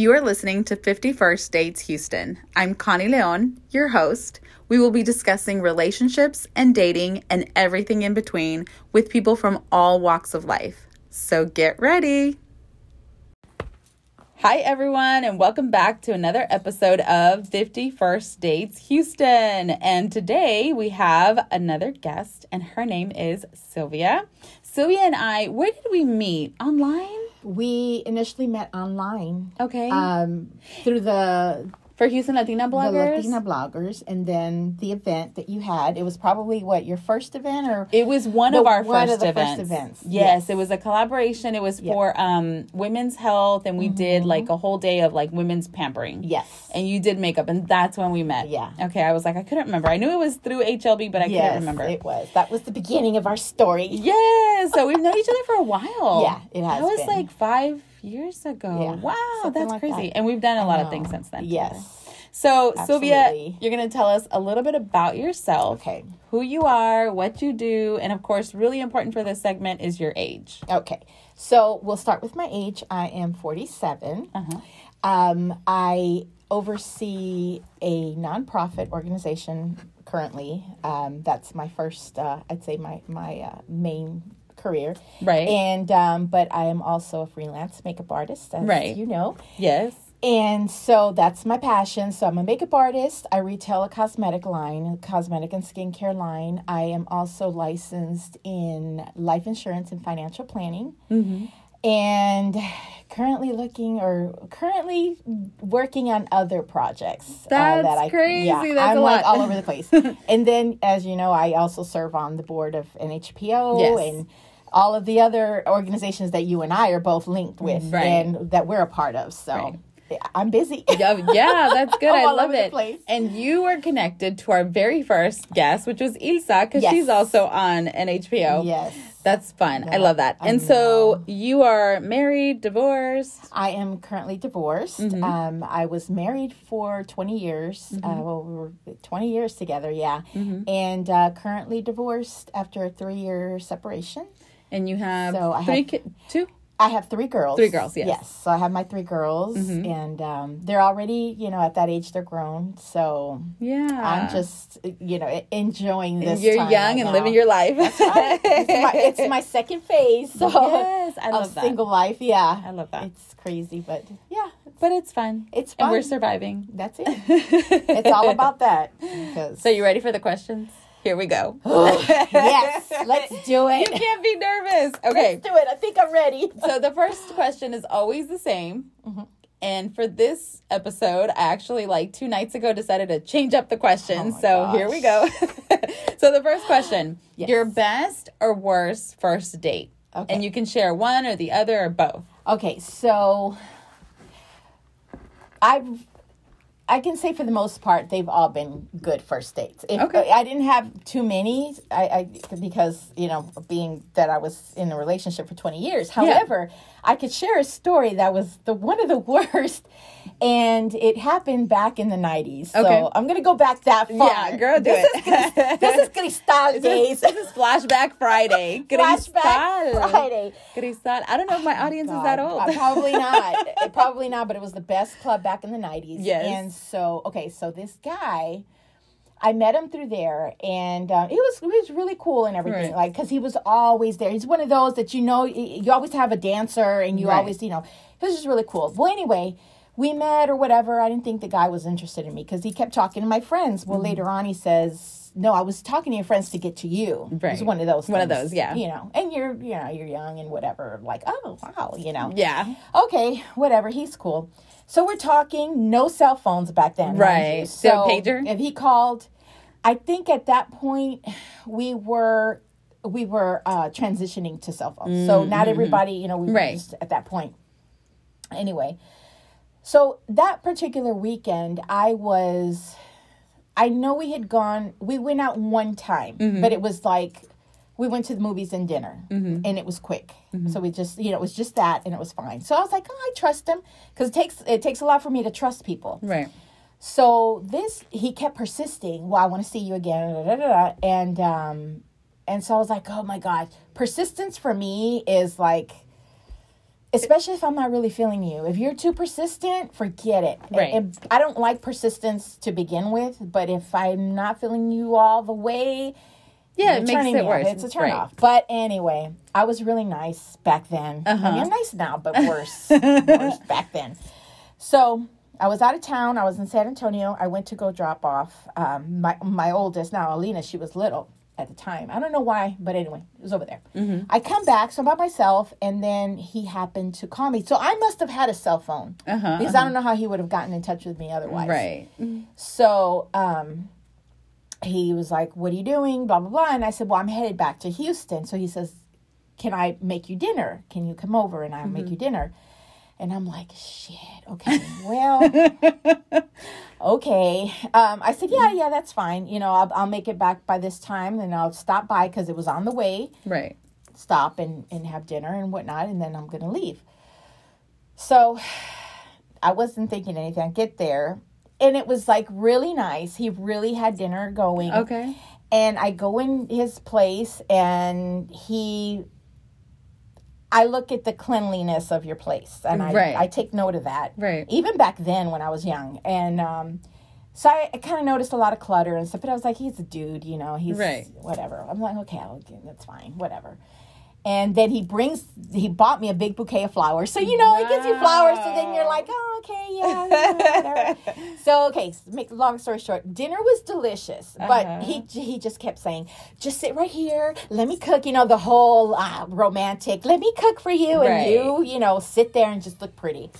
You are listening to 51st Dates Houston. I'm Connie Leon, your host. We will be discussing relationships and dating and everything in between with people from all walks of life. So get ready. Hi, everyone, and welcome back to another episode of 51st Dates Houston. And today we have another guest, and her name is Sylvia. Sylvia and I, where did we meet? Online? We initially met online. Okay. Um, through the For Houston Latina bloggers. the? Latina bloggers, and then the event that you had. It was probably what your first event, or It was one The- of our one first, of events. first events. Yes, Yes. it was a collaboration. It was. Mm-hmm. for um women's health, and we did like a whole day of like women's pampering. yes, And you did makeup, and that's when we met. Yeah. Okay, I was like, I couldn't remember. I knew it was through HLB, but I yes, couldn't remember. it was. That was the beginning of our story. Yeah, so we've known each other for a while. Yeah, it has That was been. like five years ago. Yeah, wow, that's like crazy. that. And we've done a lot of things since then. together. Yes. So, Sylvia, you're going to tell us a little bit about yourself. Okay. Who you are, what you do, and of course, really important for this segment is your age. Okay. So we'll start with my age. I am 47. Uh-huh. Um, I oversee a nonprofit organization currently. Um, that's my first, uh, I'd say, my my uh, main career. Right. And um, but I am also a freelance makeup artist, as Right. you know. Yes. And so that's my passion. So I'm a makeup artist. I retail a cosmetic line, a cosmetic and skincare line. I am also licensed in life insurance and financial planning. And currently looking or currently working on other projects. uh, That's crazy. That's I'm like all over the place. and then, as you know, I also serve on the board of NHPO Yes. and all of the other organizations that you and I are both linked with Right. and that we're a part of. So Right. I'm busy. Yeah, yeah, that's good. I love it. And you were connected to our very first guest, which was Ilsa, because Yes. she's also on NHPO. Yes. That's fun. I love that. I And so you are married, divorced. I am currently divorced. Mm-hmm. Um, I was married for 20 years. Uh, well, we were 20 years together, yeah. Mm-hmm. And uh, currently divorced after a three year separation. And you have So I three have- kids, two? I have three girls. Three girls, yes. Mm-hmm. Yes. So I have my three girls, and um, they're already, you know, at that age, they're grown. So Yeah. I'm just, you know, enjoying this. You're young right and now. living your life. it's, my, it's my second phase. So Yes, I love of that. single life. Yeah, I love that. It's crazy, but yeah, it's, but it's fun. It's fun. And we're surviving. that's it. it's all about that. Because So you ready for the questions? Here we go. yes, let's do it. You can't be nervous. Okay. Let's do it. I think I'm ready. so the first question is always the same. Mm-hmm. And for this episode, I actually like two nights ago decided to change up the questions. Oh so here we go. so the first question, Yes. your best or worst first date? Okay. And you can share one or the other or both. Okay, so I've I can say for the most part they've all been good first dates. If, Okay. I didn't have too many, I, I because you know being that I was in a relationship for twenty years. However, I could share a story that was the one of the worst, and it happened back in the nineties. So Okay. I'm gonna go back that far. Yeah, girl, do this it. Is, Cris- this is Cristal days. This is Flashback Friday. Flashback Friday. Cristal. I don't know if my audience is that old. uh, probably not. Probably not. But it was the best club back in the nineties. Yes. And so, okay, so this guy, I met him through there, and uh, he was he was really cool and everything. Right. Like, because he was always there. He's one of those that you know you always have a dancer, and you Right. always you know he was just really cool. Well, anyway. We met or whatever. I didn't think the guy was interested in me because he kept talking to my friends. Mm-hmm. Well, later on, he says, "No, I was talking to your friends to get to you." It was one of those. One of those, yeah. You know, and you're you know you're young and whatever. Like, oh wow, you know yeah. okay, whatever, he's cool. So we're talking, no cell phones back then. Right. So So pager? If he called, I think at that point we were we were uh, transitioning to cell phones. So not everybody, you know, we were Mm-hmm. Right. just at that point. Anyway, so that particular weekend, I was. I know we had gone. We went out one time, Mm-hmm. but it was like we went to the movies and dinner, and it was quick. Mm-hmm. So we just, you know, it was just that, and it was fine. So I was like, oh, I trust him because it takes it takes a lot for me to trust people. Right. So this he kept persisting. Well, I want to see you again, da, da, da, and um, and so I was like, oh my god, persistence for me is like especially if I'm not really feeling you. If you're too persistent, forget it. Right. and I don't like persistence to begin with, but if I'm not feeling you all the way, Yeah, it makes it worse. It's a turn Right. off. But anyway, I was really nice back then. I Uh-huh. mean, I'm nice now, but worse, worse back then. So I was out of town. I was in San Antonio. I went to go drop off um, my my oldest. Now Alina, she was little at the time. I don't know why, but anyway, it was over there. Mm-hmm. I come back, so I'm by myself, and then he happened to call me. So I must have had a cell phone Uh-huh, because I don't know how he would have gotten in touch with me otherwise. Right. So um, he was like, What are you doing? Blah, blah, blah. And I said, Well, I'm headed back to Houston. So he says, Can I make you dinner? Can you come over and I'll make you dinner? And I'm like, Shit, okay, well, okay. Um, I said, Yeah, yeah, that's fine. You know, I'll, I'll make it back by this time and I'll stop by because it was on the way Right. stop and, and have dinner and whatnot, and then I'm going to leave. So I wasn't thinking anything. I get there, and it was like really nice. He really had dinner going. Okay. And I go in his place, and he. I look at the cleanliness of your place, and I, Right. I take note of that. Right. Even back then when I was young, and um, so I, I kind of noticed a lot of clutter and stuff. But I was like, he's a dude, you know. He's Right. whatever. I'm like, okay, I'll, that's fine, whatever. And then he brings, he bought me a big bouquet of flowers. So, you know, he gives you flowers. So then you're like, oh, okay, yeah. yeah, so, okay, so make long story short, dinner was delicious. But Uh-huh. he he just kept saying, just sit right here. Let me cook. You know, the whole uh, romantic, let me cook for you. Right. And you, you know, sit there and just look pretty.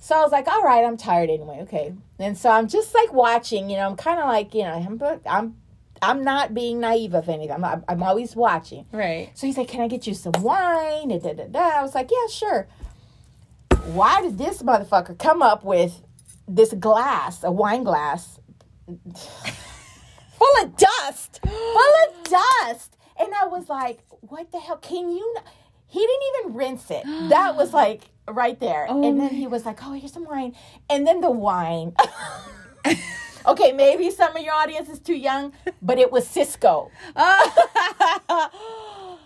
So I was like, all right, I'm tired anyway. Okay. And so I'm just like watching, you know, I'm kind of like, you know, I'm, I'm, I'm not being naive of anything. I'm, I'm always watching. Right. So he's like, "Can I get you some wine?" And da, da, da. I was like, "Yeah, sure." Why did this motherfucker come up with this glass, a wine glass, full of dust, full of dust? And I was like, "What the hell? Can you?" Not? He didn't even rinse it. That was like right there. Oh and then he was like, "Oh, here's some wine," and then the wine. okay, maybe some of your audience is too young, but it was Cisco.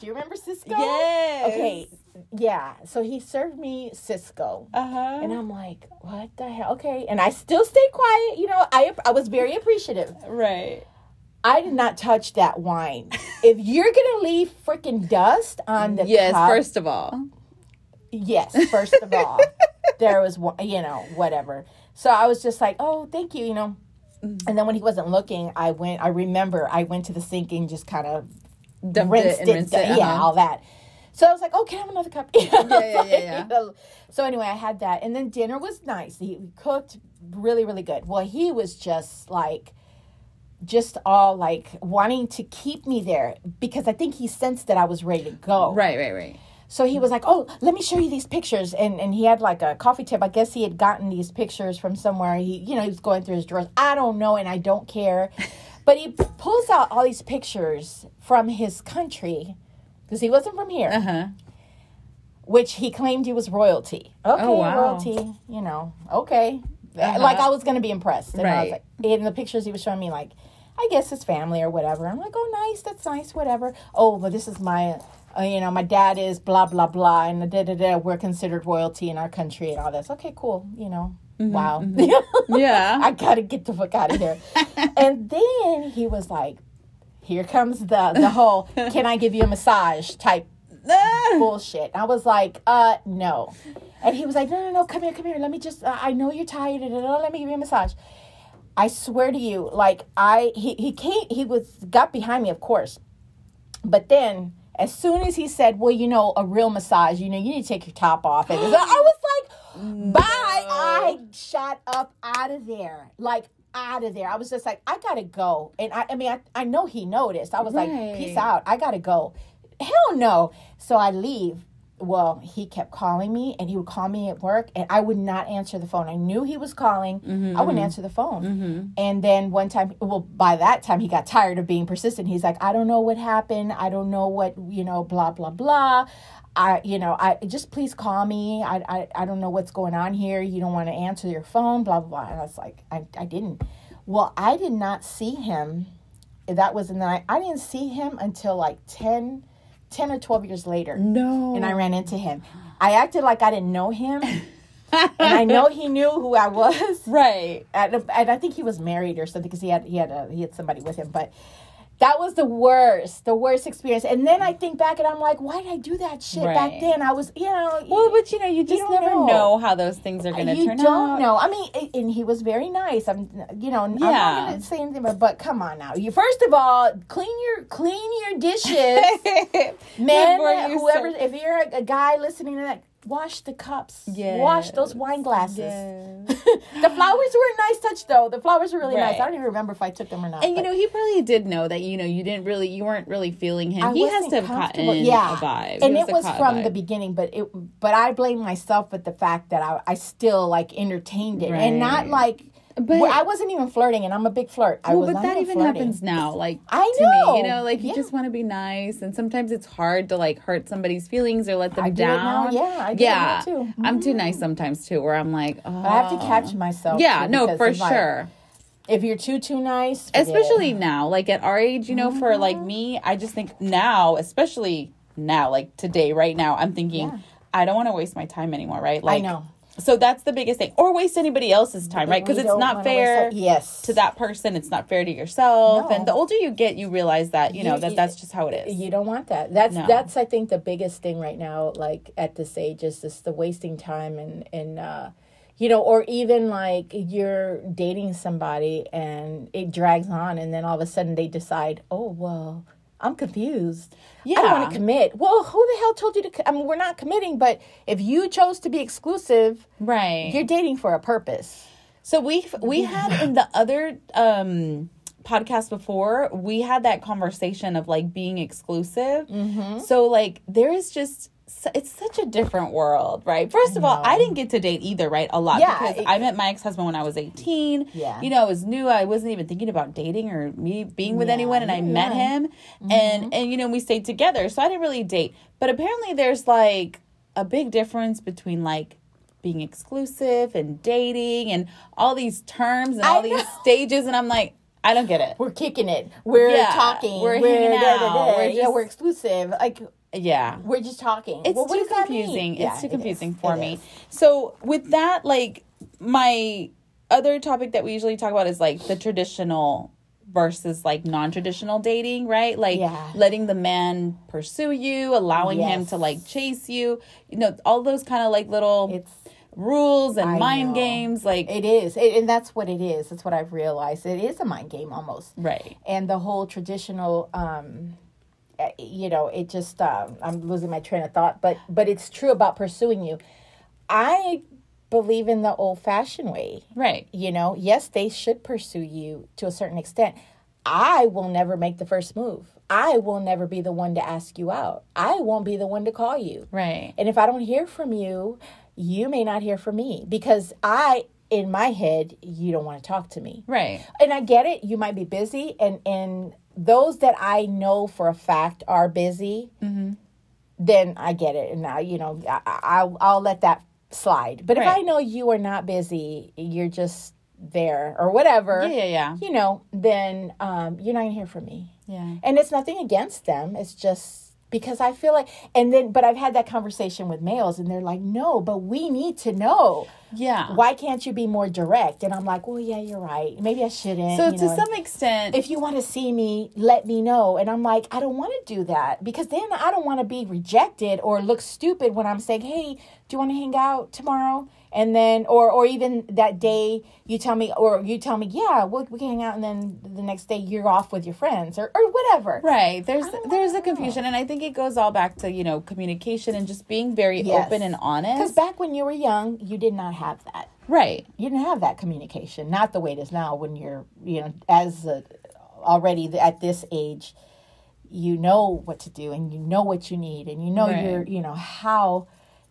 Do you remember Cisco? Yes. Okay. Yeah. So he served me Cisco. Uh-huh. And I'm like, what the hell? Okay. And I still stayed quiet. You know, I I was very appreciative. right. I did not touch that wine. if you're gonna leave freaking dust on the Yes, cup, first of all. yes, first of all, there was one, you know, whatever. So I was just like, oh, thank you, you know. And then when he wasn't looking, I went. I remember I went to the sink and just kind of Dumped rinsed it and it, rinsed it. yeah, uh-huh. all that. So I was like, oh, can I have another cup? yeah, yeah, yeah, yeah. So anyway, I had that, and then dinner was nice. He cooked really, really good. Well, he was just like, just all like wanting to keep me there because I think he sensed that I was ready to go. Right, right, right. So he was like, "Oh, let me show you these pictures," and and he had like a coffee tip. I guess he had gotten these pictures from somewhere. He, you know, he was going through his drawers. I don't know, and I don't care. But he pulls out all these pictures from his country because he wasn't from here, Uh-huh. which he claimed he was royalty. Okay, Oh, wow. royalty. You know, okay. Like I was going to be impressed. And I Right. was like, in the pictures he was showing me, like, I guess his family or whatever. I'm like, oh, nice, that's nice, whatever. Oh, but this is my, uh, you know, my dad is blah blah blah, and da da da. We're considered royalty in our country and all this. Okay, cool. You know, wow. Yeah. I gotta get the fuck out of here. and then he was like, here comes the the whole, can I give you a massage type bullshit. I was like, uh, no. And he was like, no, no, no, come here, come here. Let me just, uh, I know you're tired. Let me give you a massage. I swear to you, like I, he, he came, he was, got behind me, of course. But then as soon as he said, well, you know, a real massage, you know, you need to take your top off. And I was like, bye. I shot up out of there. Like, out of there. I was just like, I gotta go. And I, I mean, I, I know he noticed. I was like, peace out. I gotta go. Hell no. So I leave. Well, he kept calling me and he would call me at work and I would not answer the phone. I knew he was calling. I wouldn't mm-hmm. answer the phone. Mm-hmm. And then one time, well, by that time, he got tired of being persistent. He's like, I don't know what happened. I don't know what, you know, blah, blah, blah. I, you know, I just please call me. I, I, I don't know what's going on here. You don't want to answer your phone, blah, blah, blah. And I was like, I, I didn't. Well, I did not see him. That was in the night. I didn't see him until like 10, 10 or 12 years later No. and I ran into him. I acted like I didn't know him. and I know he knew who I was. Right. And, and I think he was married or something because he had he had a, he had somebody with him. But that was the worst, the worst experience. And then I mm. think back and I'm like, why did I do that shit Right. back then? I was, you know, Well, but you know, you just don't never know. know. how those things are going to turn out. you don't know. I mean, and he was very nice. I'm, you know, I'm Yeah. not gonna say anything, but, but come on now. You first of all clean your clean your dishes, men. Whoever, start- if you're a, a guy listening to that, wash the cups. Yeah, Wash those wine glasses. Yes. the flowers were a nice touch, though. The flowers were really nice. I don't even remember if I took them or not. And you know, he probably did know that you know you didn't really, you weren't really feeling him. I he has to have gotten yeah. a vibe, and it was from the beginning. But it, but I blame myself with the fact that I, I still like entertained it, and not like. But- well, I wasn't even flirting, and I'm a big flirt. I Well, but that even flirting. happens now. Like I to me, you know. know, like you Yeah. just want to be nice, and sometimes it's hard to like hurt somebody's feelings or let them I do it now. down. Yeah, I do it now, too. I'm too nice sometimes too, where I'm like, oh. I have to catch myself. Yeah, no, for sure. if you're too too nice, forget it. especially now like at our age you know for Mm-hmm. like me i just think now especially now like today right now i'm thinking Yeah. i don't want to waste my time anymore right like I know. So that's the biggest thing. Or waste anybody else's time right? Because it's not fair yes, to that person. It's not fair to yourself. No. and the older you get you realize that you know that you- that's just how it is. You don't want that. That's No. that's I think the biggest thing right now, like at this age, is just the wasting time and and uh, you know, or even like you're dating somebody and it drags on, and then all of a sudden they decide, oh well, I'm confused. Yeah. I don't want to commit. Well, who the hell told you to? co- I mean, we're not committing, but if you chose to be exclusive, right you're dating for a purpose. So we we had in the other um podcast before we had that conversation of like being exclusive. Mm-hmm. So like there is just it's such a different world, right? First of all, I didn't get to date either, right? A lot Yeah, because it- I met my ex husband when I was eighteen. Yeah. you know, it was new. I wasn't even thinking about dating or me being with Yeah, anyone, and I you're met him, mm-hmm. and and you know we stayed together. So I didn't really date, but apparently there's like a big difference between like being exclusive and dating and all these terms and all these stages and I'm like I don't get it. We're kicking it. We're Yeah, talking. we're hanging out, we're yeah, we're exclusive. Like Yeah. we're just talking. It's Well, too does that mean? confusing. Yeah, it's too it confusing for It me. is. So with that like my other topic that we usually talk about is like the traditional versus like non-traditional dating, right? Like Yeah. letting the man pursue you, allowing him to like chase you, you know, all those kind of like little It's rules and I mind know. games like it is, it, and that's what it is. That's what I've realized. It is a mind game almost. right. And the whole traditional, um, you know, it just um, I'm losing my train of thought. But but it's true about pursuing you. I believe in the old fashioned way. Right. You know, yes, they should pursue you to a certain extent. I will never make the first move. I will never be the one to ask you out. I won't be the one to call you. Right. And if I don't hear from you, you may not hear from me because I, in my head, you don't want to talk to me. Right. And I get it. You might be busy, and and those that I know for a fact are busy, then I get it. And now you know I, I I'll let that slide. But if I know you are not busy, you're just there or whatever. Yeah, yeah, yeah. You know, then um, you're not gonna hear from me. Yeah. And it's nothing against them. It's just because I feel like, and then, but I've had that conversation with males and they're like, no, but we need to know. Yeah. Why can't you be more direct? And I'm like, well, yeah, you're right. Maybe I shouldn't. So you to know. some extent, if you want to see me, let me know. And I'm like, I don't want to do that because then I don't want to be rejected or look stupid when I'm saying, hey, do you want to hang out tomorrow? And then, or or even that day, you tell me, or you tell me, yeah, we we can hang out, and then the next day you're off with your friends or or whatever. right there's there's a confusion and i think it goes all back to you know communication and just being very Yes. open and honest. Because back when you were young, you did not have that. right You didn't have that communication. Not the way it is now. When you're, you know, as a, already at this age, you know what to do and you know what you need and you know Right. you're, you know how.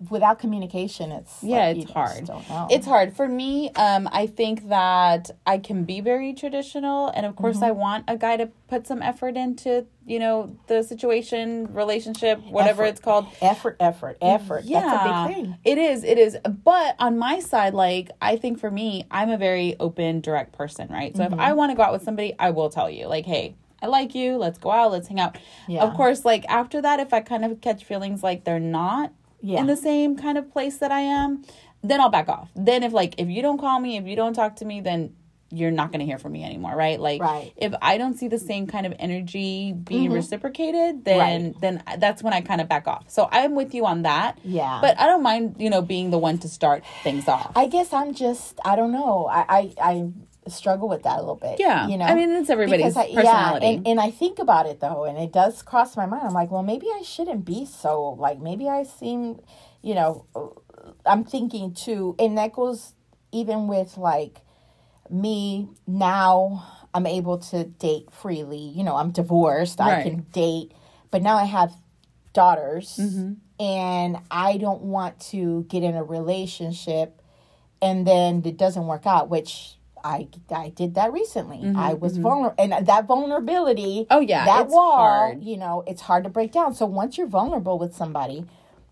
Without communication, it's yeah like, it's hard Don't know. it's hard for me um i think that i can be very traditional and of course i Mm-hmm. want a guy to put some effort into you know the situation relationship whatever Effort. it's called effort, effort, effort. That's a big thing. It is, it is. But on my side, like I think for me, I'm a very open, direct person, right? So Mm-hmm. if I want to go out with somebody, I will tell you, like, hey, I like you, let's go out, let's hang out. Yeah. Of course, like after that, if I kind of catch feelings like they're not Yeah. in the same kind of place that I am, then I'll back off. Then if like if you don't call me, if you don't talk to me, then you're not going to hear from me anymore, right? Like Right. if I don't see the same kind of energy being mm-hmm. reciprocated, then Right. then that's when I kind of back off. So I'm with you on that. Yeah. But I don't mind, you know, being the one to start things off. I guess I'm just I don't know. I I, I struggle with that a little bit. Yeah. You know. I mean, it's everybody's I- personality. Yeah, and, and I think about it though, and it does cross my mind. I'm like, well, maybe I shouldn't be so like maybe I seem, you know, I'm thinking too, and that goes even with like me now. I'm able to date freely. You know, I'm divorced. I can date, but now I have daughters, Mm-hmm. and I don't want to get in a relationship and then it doesn't work out, which I I did that recently. I was vulnerable, and that vulnerability. Mm-hmm, Oh, yeah, that wall. hard. You know, it's hard to break down. So once you're vulnerable with somebody,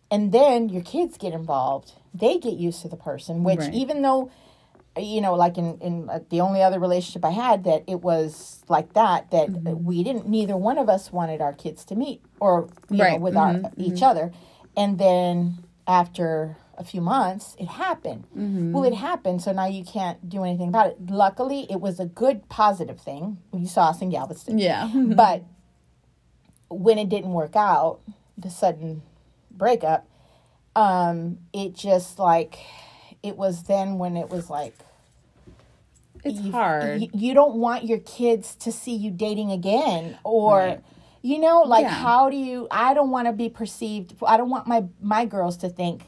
and then your kids get involved, they get used to the person. Which Right. even though, you know, like in in uh, the only other relationship I had that it was like that that Mm-hmm. we didn't. Neither one of us wanted our kids to meet or you Right. know with our each other, and then after a few months, it happened. Well, it happened, so now you can't do anything about it. Luckily, it was a good, positive thing. You saw us in Galveston. yeah. But when it didn't work out, the sudden breakup, um, it just like, it was then when it was like, it's you, hard. You, you don't want your kids to see you dating again, or Right. you know, like Yeah. how do you? I don't want to be perceived. I don't want my my girls to think.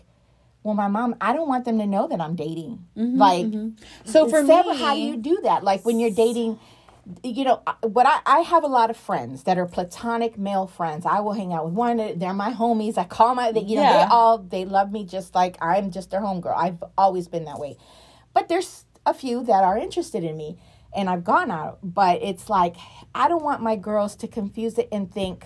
Well, my mom. I don't want them to know that I'm dating. like, Mm-hmm, So for Sarah, me, how do you do that? Like when you're dating. You know what I, I have a lot of friends that are platonic male friends. I will hang out with one. They're my homies. I call my. They, you know they all they love me just like I'm just their homegirl. I've always been that way. But there's a few that are interested in me and I've gone out, but it's like I don't want my girls to confuse it and think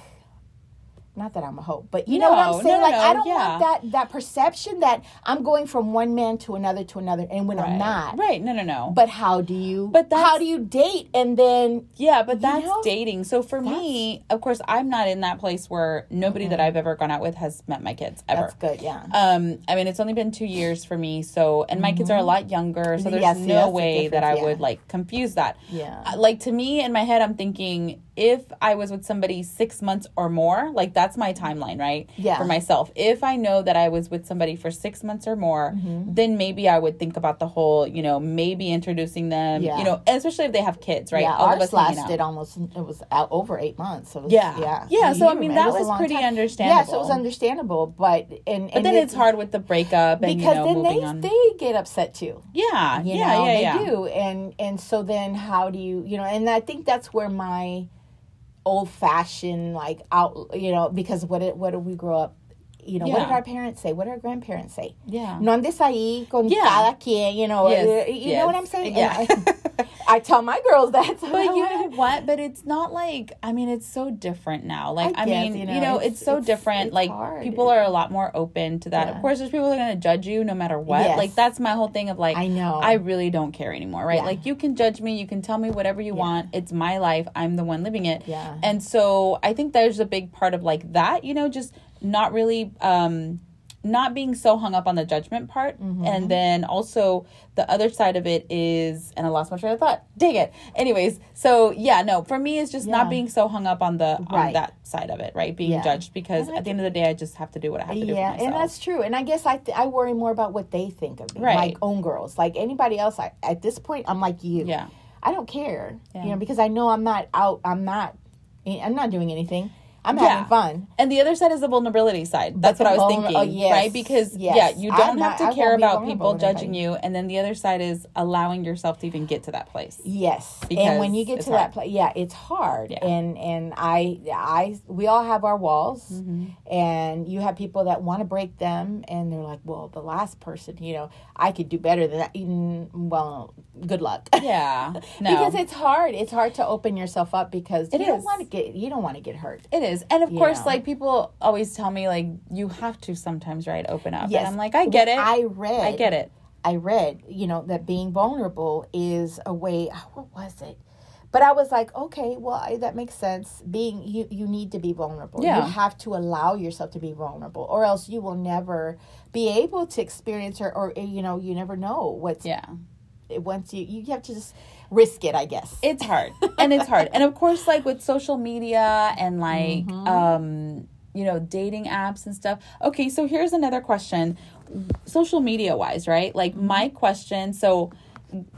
not that I'm a hoe, but you know what I'm saying? no, like no, I don't yeah. want that that perception that I'm going from one man to another to another and when I'm not. Right. No, no, no. But how do you But how do you date and then Yeah, but that's know? dating. So for me, of course, I'm not in that place where nobody that I've ever gone out with has met my kids ever. that's good, yeah. Um, I mean, it's only been two years for me, so and my kids are a lot younger, so there's Yeah, see, no the way that I difference, would like confuse that. Yeah. Uh, Like to me, in my head, I'm thinking if I was with somebody six months or more, like that's my timeline, right? Yeah. For myself, if I know that I was with somebody for six months or more, Mm-hmm. then maybe I would think about the whole, you know, maybe introducing them, Yeah. you know, especially if they have kids, right? Yeah, All of ours us lasted almost it was out over eight months. So it was, Yeah. yeah, Yeah, so, I mean, that it was long pretty time. Yes, it was understandable, but and But then it's hard with the breakup and because you know then they on. they get upset too. yeah, you yeah, know yeah, they yeah. do and and so then how do you you know and i think that's where my old fashioned like out you know because what did what did we grow up you know what did our parents say what did our grandparents say Yeah. no andes ahí con Yeah. cada quien you know Yes, uh, you yes. know what i'm saying Yeah. I, I tell my girls that so But you know what? But it's not like I mean, it's so different now. Like I, I guess, mean, you you know, know, it's- it's, so it's- different. it's like hard. people are a lot more open to that. Yeah. Of course, there's people that are gonna judge you no matter what. Yes. Like that's my whole thing of like I know. I really don't care anymore, right? Yeah. Like you can judge me, you can tell me whatever you want. It's my life. I'm the one living it. Yeah. And so I think there's a big part of like that, you know, just not really um not being so hung up on the judgment part. Mm-hmm. And then also the other side of it is, and I lost my train of thought. Dang it. Anyways, so yeah, no, for me, it's just Yeah. not being so hung up on the on Right. that side of it, right? Being Yeah. judged because at the end of the day, I just have to do what I have to do. yeah, and that's true. And I guess I th- I worry more about what they think of me, Right. like own girls, like anybody else. I, at this point, I'm like you. Yeah. I don't care, Yeah. you know, because I know I'm not out. I'm not. I'm not doing anything. I'm Yeah. having fun. And the other side is the vulnerability side. That's what I was vulner- thinking, oh, yes, right? Because yes. yeah, you I'm don't not- have to care about people judging you, and then the other side is allowing yourself to even get to that place. Yes, and when you get to hard. that place, yeah, it's hard. Yeah. And and I I we all have our walls, Mm-hmm. and you have people that want to break them, and they're like, well, the last person, you know, I could do better than that. Mm, Well, good luck. Yeah, no, because it's hard. It's hard to open yourself up because It you don't want to get you don't want to get hurt. It is. And of You course, know. like people always tell me like you have to sometimes, right, open up. Yes. And I'm like, I get it. I read. I get it. I read, you know, that being vulnerable is a way. Oh, what was it? but I was like, okay, well, I, that makes sense. Being you, you need to be vulnerable. Yeah. You have to allow yourself to be vulnerable, or else you will never be able to experience or, or you know, you never know what's Yeah. Once you you have to just risk it. I guess. It's hard. and it's hard. And of course, like with social media and like, Mm-hmm. um, you know, dating apps and stuff. Okay, so here's another question. Social media wise, right? Like Mm-hmm. my question, so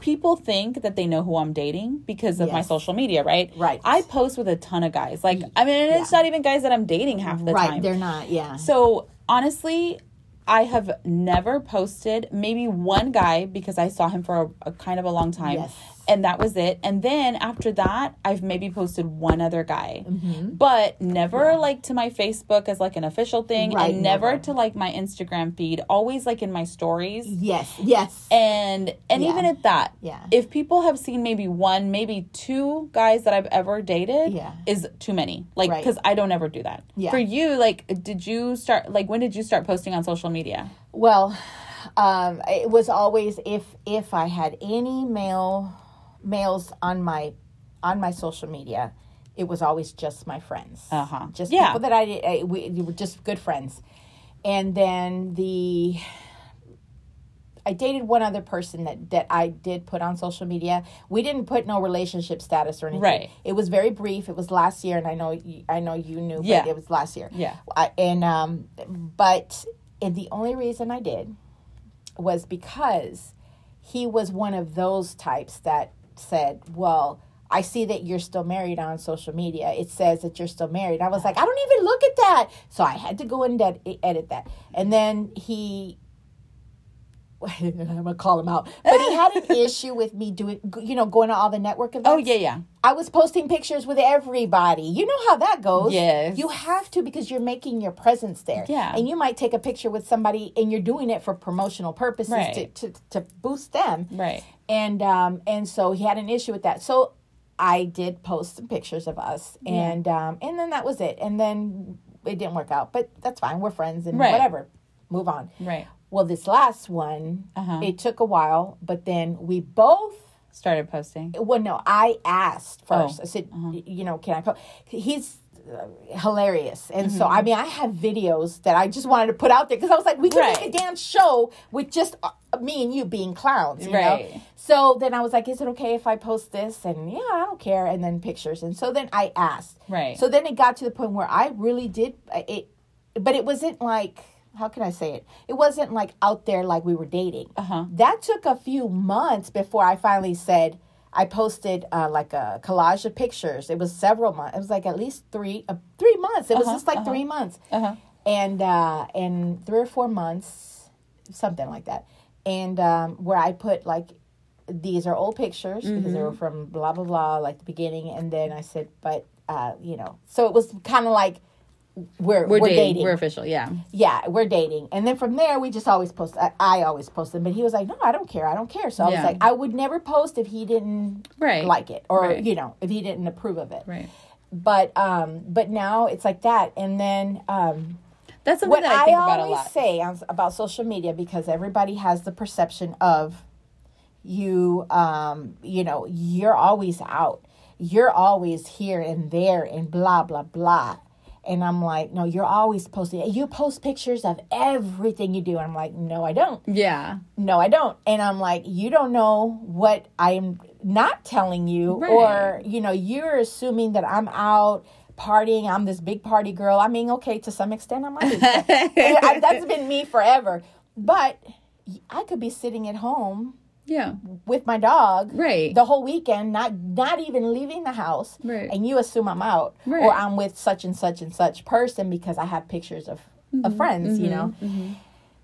people think that they know who I'm dating because of my social media, right? Right. I post with a ton of guys. Like, I mean, it's Yeah. not even guys that I'm dating half the right. time. They're not. Yeah. So honestly, I have never posted maybe one guy because I saw him for a, a kind of a long time. Yes. And that was it. And then after that, I've maybe posted one other guy. Mm-hmm. But never like to my Facebook as like an official thing Right, and never, never. to like my Instagram feed, always like in my stories. yes. Yes. And and Yeah. even at that, Yeah. if people have seen maybe one, maybe two guys that I've ever dated, Yeah. is too many. Like Right. because I don't ever do that. Yeah. For you, like, did you start? Like, when did you start posting on social media? Well, um, it was always if if I had any male males on my on my social media, it was always just my friends. Uh-huh. Just Yeah. people that I did. I, we, we were just good friends, and then the. I dated one other person that that I did put on social media. We didn't put no relationship status or anything. Right. It was very brief. It was last year, and I know you, I know you knew, but Yeah. it was last year. Yeah. I, and um, but and the only reason I did was because he was one of those types that said, "Well, I see that you're still married on social media. It says that you're still married." I was like, "I don't even look at that," so I had to go and ed- edit that. And then he. I'm gonna call him out, but he had an issue with me doing, you know, going to all the network events. Oh yeah, yeah. I was posting pictures with everybody. You know how that goes. Yes. You have to because you're making your presence there. Yeah. And you might take a picture with somebody and you're doing it for promotional purposes Right. to, to, to boost them. Right. And um and so he had an issue with that. So I did post some pictures of us and um and then that was it. And then it didn't work out. But that's fine. We're friends and Right. whatever. Move on. Right. Well, this last one, Uh-huh. it took a while, but then we both Started posting. well, no, I asked first. Oh, I said, you know, can I post? He's uh, hilarious. And so, I mean, I have videos that I just wanted to put out there because I was like, we could Right. make a damn show with just uh, me and you being clowns, you Right. know? So then I was like, is it okay if I post this? And yeah, I don't care. And then pictures. And so then I asked. Right. So then it got to the point where I really did uh, it, but it wasn't like, how can I say it? It wasn't like out there like we were dating. Uh-huh. That took a few months before I finally said, I posted uh, like a collage of pictures. It was several months. It was like at least three, uh, three months. It was Uh-huh, just like uh-huh. three months, Uh-huh. and uh, and three or four months, something like that. And um, where I put like these are old pictures because they Mm-hmm. were from blah blah blah, like the beginning. And then I said, but uh, you know, so it was kind of like we're We're, we're, dating. dating. We're official. Yeah. yeah, we're dating. And then from there, we just always post. I, I always post them, but he was like, no, I don't care. I don't care. So I Yeah. was like, I would never post if he didn't Right. like it or Right. you know if he didn't approve of it. Right. But um, but now it's like that. And then um, That's something what that I I, think about a always say on, about social media because everybody has the perception of you um you know you're always out you're always here and there and blah blah blah and i'm like no you're always posting eh, you post pictures of everything you do and i'm like no i don't Yeah. no i don't and i'm like you don't know what i'm not telling you Right. or you know you're assuming that i'm out partying i'm this big party girl i mean okay to some extent i might be. I- that's been me forever but i could be sitting at home Yeah. with my dog Right. the whole weekend not not even leaving the house Right. and you assume i'm out Right. or i'm with such and such and such person because i have pictures of, Mm-hmm. of friends you know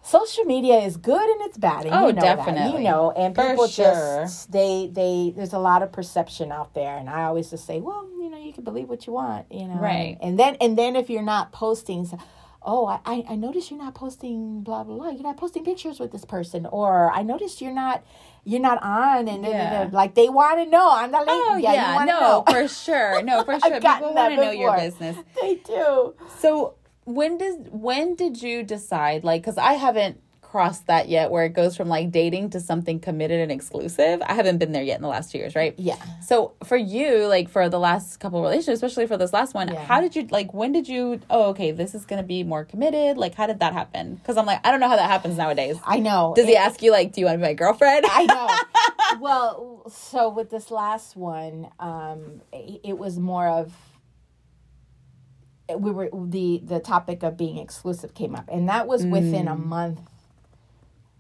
social media is good and it's bad and Oh, you know that, definitely. you know and For people sure. just they they there's a lot of perception out there and i always just say well you know you can believe what you want you know Right. and then and then if you're not posting so- oh I, I noticed you're not posting blah blah blah you're not posting pictures with this person or i noticed you're not you're not on and da, da, da. like they want to know i'm not like Oh yeah, yeah, no, know for sure, no, for sure. People want to know your business. they do So when does when did you decide? Like, because I haven't crossed that yet where it goes from like dating to something committed and exclusive. I haven't been there yet in the last two years, right? Yeah. So for you, like for the last couple of relationships, especially for this last one, Yeah. how did you like when did you oh okay, this is gonna be more committed? Like how did that happen? Because I'm like, I don't know how that happens nowadays. I know. Does he ask you like, do you want to be my girlfriend? I know. well, so with this last one, um, it, it was more of we were the the topic of being exclusive came up, and that was within a month,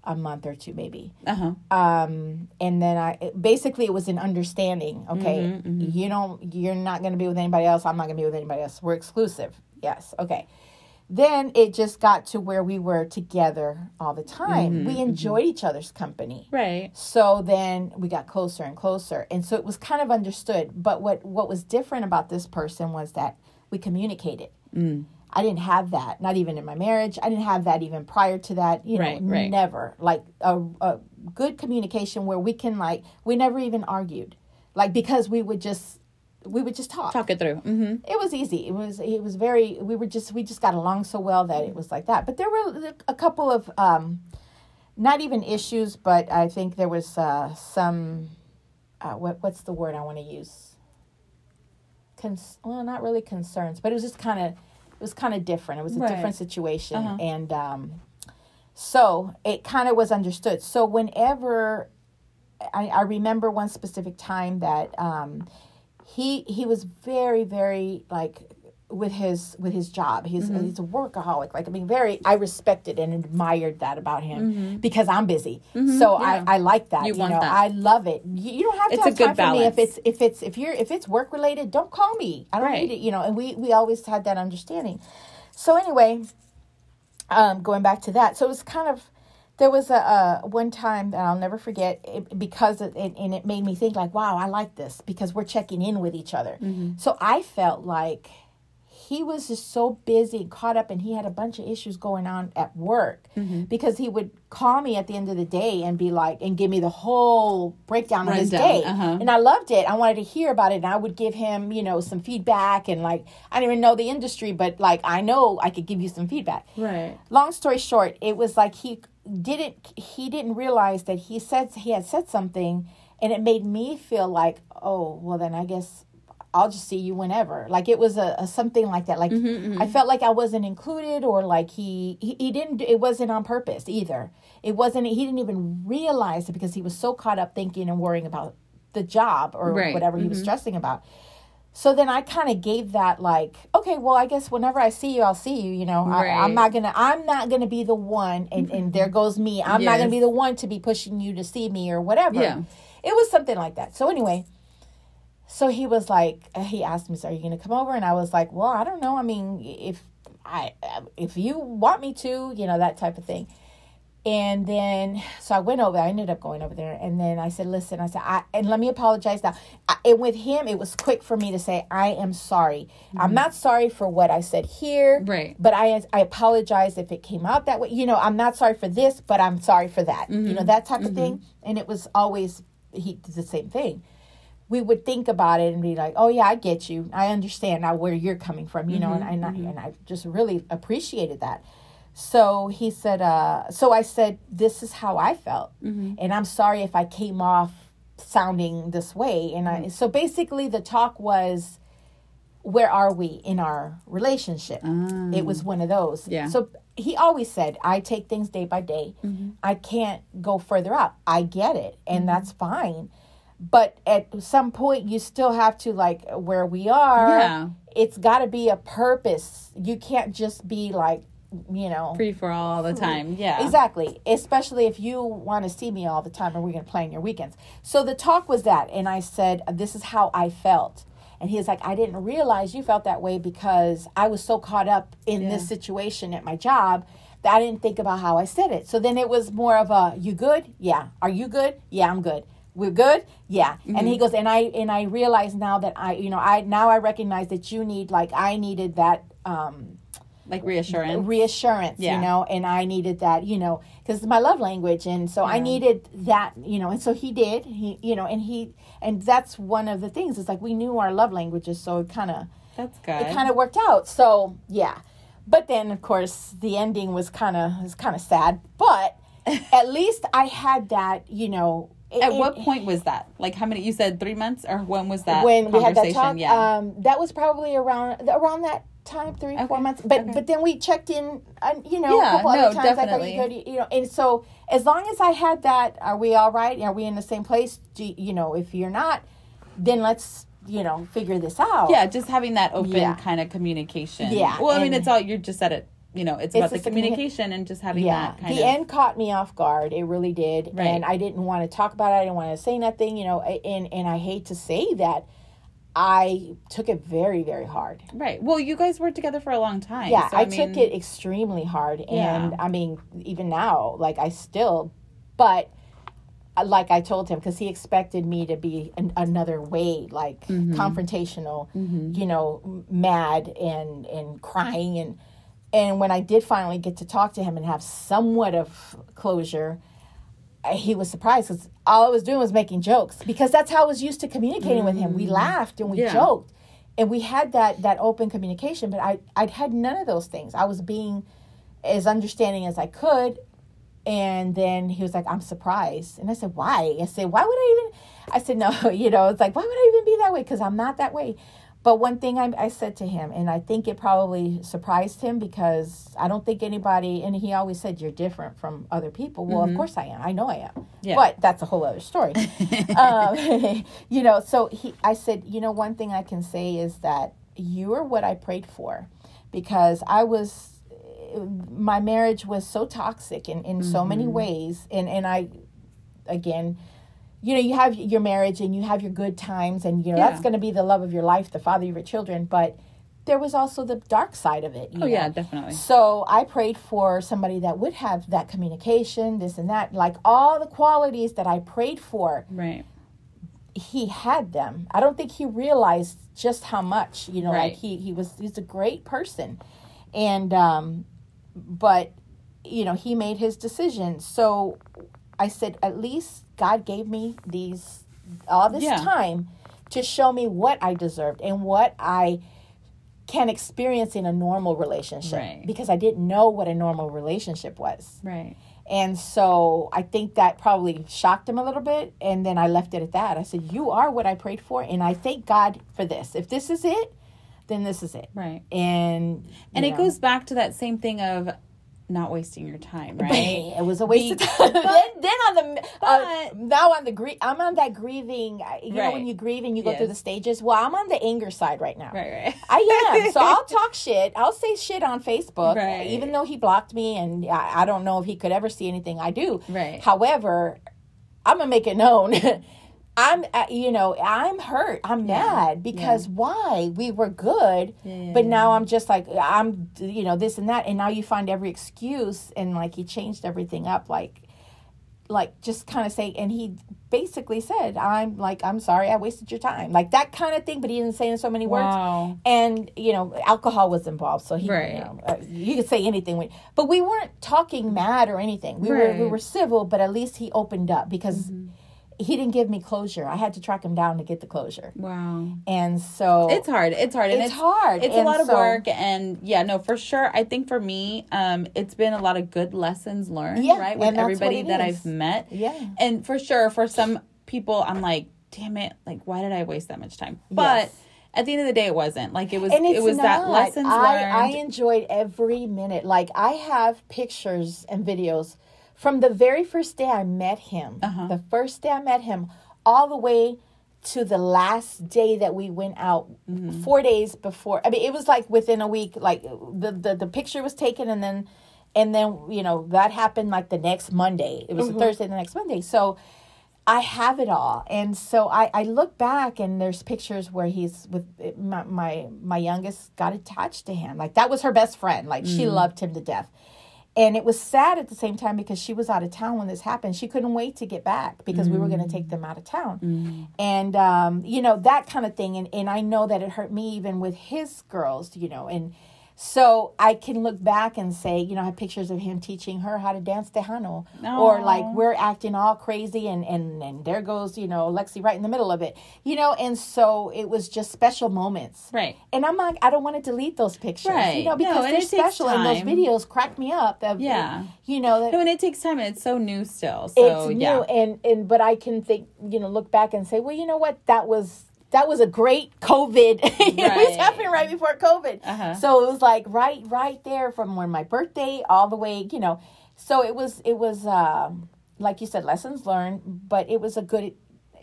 a month or two maybe. uh-huh. Um, and then I basically it was an understanding. Okay, Mm-hmm, you don't, you're not going to be with anybody else. I'm not going to be with anybody else. We're exclusive. Yes. Okay. Then it just got to where we were together all the time. Mm-hmm, we enjoyed each other's company. Right. So then we got closer and closer. And so it was kind of understood. But what, what was different about this person was that we communicated. Mm. I didn't have that, not even in my marriage. I didn't have that even prior to that. You know, Right, right. never. Like a, a good communication where we can, like, we never even argued. Like, because we would just, we would just talk. Talk it through. Mm-hmm. It was easy. It was it was very we were just we just got along so well that it was like that. But there were a couple of um not even issues, but I think there was uh some uh what what's the word I want to use? Cons- well, not really concerns, but it was just kind of it was kind of different. It was a Right. different situation Uh-huh. and um so it kind of was understood. So whenever I, I remember one specific time that um, he he was very very like with his with his job. He's Mm-hmm. he's a workaholic. Like I mean, very. I respected and admired that about him because I'm busy. So Mm-hmm. Yeah. I I like that. You You, want know, that. I love it. You, you don't have to It's have time for me if it's if it's if you're if it's work related. Don't call me. I don't Right. need it. You know. And we we always had that understanding. So anyway, um, going back to that, so it was kind of there was a, a one time that I'll never forget it, because it, it, and it made me think like, wow, I like this because we're checking in with each other. So I felt like he was just so busy and caught up and he had a bunch of issues going on at work because he would call me at the end of the day and be like and give me the whole breakdown of his day uh-huh. and i loved it i wanted to hear about it and i would give him you know some feedback and like i didn't even know the industry but like i know i could give you some feedback Right. long story short it was like he didn't he didn't realize that he said he had said something and it made me feel like oh well then i guess i'll just see you whenever like it was a, a something like that like mm-hmm, i mm-hmm. felt like i wasn't included or like he, he he didn't it wasn't on purpose either it wasn't he didn't even realize it because he was so caught up thinking and worrying about the job or Right. whatever he was mm-hmm. stressing about so then I kind of gave that like, okay, well, I guess whenever I see you, I'll see you. You know, I, Right. I'm not gonna, I'm not gonna be the one, and and there goes me. I'm not gonna be the one to be pushing you to see me or whatever. Yeah. It was something like that. So anyway, so he was like, uh, he asked me, so "Are you gonna come over?" And I was like, "Well, I don't know. I mean, if I, if you want me to, you know, that type of thing." And then, so I went over. I ended up going over there, and then I said, "Listen," I said, "I and let me apologize now." I, and with him, it was quick for me to say, "I am sorry. I'm mm-hmm. not sorry for what I said here, Right. But I I apologize if it came out that way. You know, I'm not sorry for this, but I'm sorry for that. You know, mm-hmm. that type of mm-hmm. thing. And it was always he did the same thing. We would think about it and be like, "Oh yeah, I get you. I understand now where you're coming from." You know, and, and I mm-hmm. and I just really appreciated that. So he said, uh, so I said, this is how I felt. Mm-hmm. And I'm sorry if I came off sounding this way. And I, so basically the talk was, where are we in our relationship? It was ah. one of those. Yeah. So he always said, I take things day by day. I can't go further out. I get it. And that's fine. But at some point, you still have to, like, where we are, Yeah. it's got to be a purpose. You can't just be like, you know, Free for all, all the time. Yeah. Exactly. Especially if you want to see me all the time and we're going to plan your weekends. So the talk was that. And I said, This is how I felt. And he's like, I didn't realize you felt that way because I was so caught up in Yeah. this situation at my job that I didn't think about how I said it. So then it was more of a, You good? Yeah. Are you good? Yeah, I'm good. We're good? Yeah. And he goes, and I and I realize now that I, you know, I now I recognize that you need like I needed that um Like reassurance. reassurance, Yeah. you know, and I needed that, you know, because it's my love language, and so I needed that, you know, and so he did, he, you know, and he, and that's one of the things. It's like we knew our love languages, so it kind of, That's good. it kind of worked out. So yeah, but then of course the ending was kind of was kind of sad but at least i had that you know At it- what point was that? Like how many? You said three months, or when was that? when we had that conversation? talk Yeah. um that was probably around around that time three four months but okay. but then we checked in uh, you know Yeah, a couple no, other times definitely. I thought you, could, you know and so as long as i had that are we all right are we in the same place Do you, you know if you're not then let's you know figure this out yeah, just having that open Yeah. kind of communication. Yeah, Well, I mean, it's all you're just at it. You know, it's, about the communi- communication and just having yeah that kind the of. end caught me off guard it really did Right. and i didn't want to talk about it i didn't want to say nothing you know and and i hate to say that i took it very very hard Right. Well, you guys were together for a long time. yeah so, i, mean, took it extremely hard and Yeah. i mean even now like i still but uh, like i told him because he expected me to be an, another way like Mm-hmm. confrontational you know mad and and crying and and when i did finally get to talk to him and have somewhat of closure he was surprised because all I was doing was making jokes because that's how I was used to communicating with him. We laughed and we Mm. Yeah. joked, and we had that that open communication. But I I'd had none of those things. I was being as understanding as I could, and then he was like, "I'm surprised," and I said, "Why?" I said, "Why would I even?" I said, "No, you know, it's like why would I even be that way? Because I'm not that way." But one thing I, I said to him, and I think it probably surprised him because I don't think anybody, and he always said, You're different from other people. Well, of course I am. I know I am. Yeah. But that's a whole other story. um, you know, so he, I said, You know, one thing I can say is that you are what I prayed for because I was, my marriage was so toxic in, in so many ways. And, and I, again, you know, you have your marriage and you have your good times, and you know Yeah. that's going to be the love of your life, the father of your children. But there was also the dark side of it. you Oh yeah, definitely. So I prayed for somebody that would have that communication, this and that, like all the qualities that I prayed for. Right. He had them. I don't think he realized just how much. You know, Right. like he he was he's a great person, and um, but you know he made his decision. So I said, at least God gave me these all this Yeah. time to show me what I deserved and what I can experience in a normal relationship Right. because I didn't know what a normal relationship was. Right. And so I think that probably shocked him a little bit. And then I left it at that. I said, You are what I prayed for. And I thank God for this. If this is it, then this is it. Right. And, And it know, goes back to that same thing of not wasting your time, right? It was a waste of time. then, then on the uh, now on the grie- I'm on that grieving. You know when you grieve and you go through the stages. Well, I'm on the anger side right now. Right, right. I am. So I'll talk shit. I'll say shit on Facebook, Right. even though he blocked me, and I, I don't know if he could ever see anything I do. Right. However, I'm gonna make it known. I'm, uh, you know, I'm hurt. I'm mad because why? We were good, yeah, but now I'm just like I'm, you know, this and that, and now you find every excuse, and like he changed everything up, like, like just kind of say, and he basically said, "I'm like, I'm sorry, I wasted your time," like that kind of thing. But he didn't say in so many words Wow. and you know alcohol was involved so he Right. you, know, uh, you could say anything but we weren't talking mad or anything we were we Mm-hmm. were civil but at least he opened up because he didn't give me closure i had to track him down to get the closure Wow. and so It's hard. It's hard. And It's it's, hard, It's a and lot of work. And yeah, no, for sure. I think for me, um, it's been a lot of good lessons learned, Yeah, right? With and that's what everybody that is. I've met. Yeah. And for sure, for some people, I'm like, damn it, like, why did I waste that much time? But Yes. at the end of the day, it wasn't. Like, it was, it was not. that lessons I, learned. I enjoyed every minute like i have pictures and videos from the very first day i met him Uh-huh. the first day i met him all the way to the last day that we went out Mm-hmm. four days before i mean it was like within a week like the, the the picture was taken and then and then you know that happened like the next monday. It was Mm-hmm. a thursday the next monday. So I have it all, and so I, I look back and there's pictures where he's with my, my my youngest got attached to him, like that was her best friend, like she loved him to death, and it was sad at the same time because she was out of town when this happened. She couldn't wait to get back because we were going to take them out of town, and um, you know that kind of thing, and and I know that it hurt me even with his girls, you know, and So I can look back and say, you know, I have pictures of him teaching her how to dance Tejano. Or like we're acting all crazy and, and, and there goes, you know, Lexi right in the middle of it. You know, and so it was just special moments. Right. And I'm like, I don't want to delete those pictures. Right. You know, No, because and they're special and those videos crack me up. That, Yeah. You know, that No, and it takes time and it's so new still. So it's new yeah. and and but i can think you know look back and say well you know what that was that was a great covid it was happening right before covid Uh-huh. so it was like right right there from when my birthday all the way you know so it was it was um like you said lessons learned but it was a good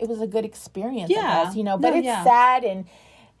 it was a good experience Yeah. Guess, you know but No, it's yeah. sad and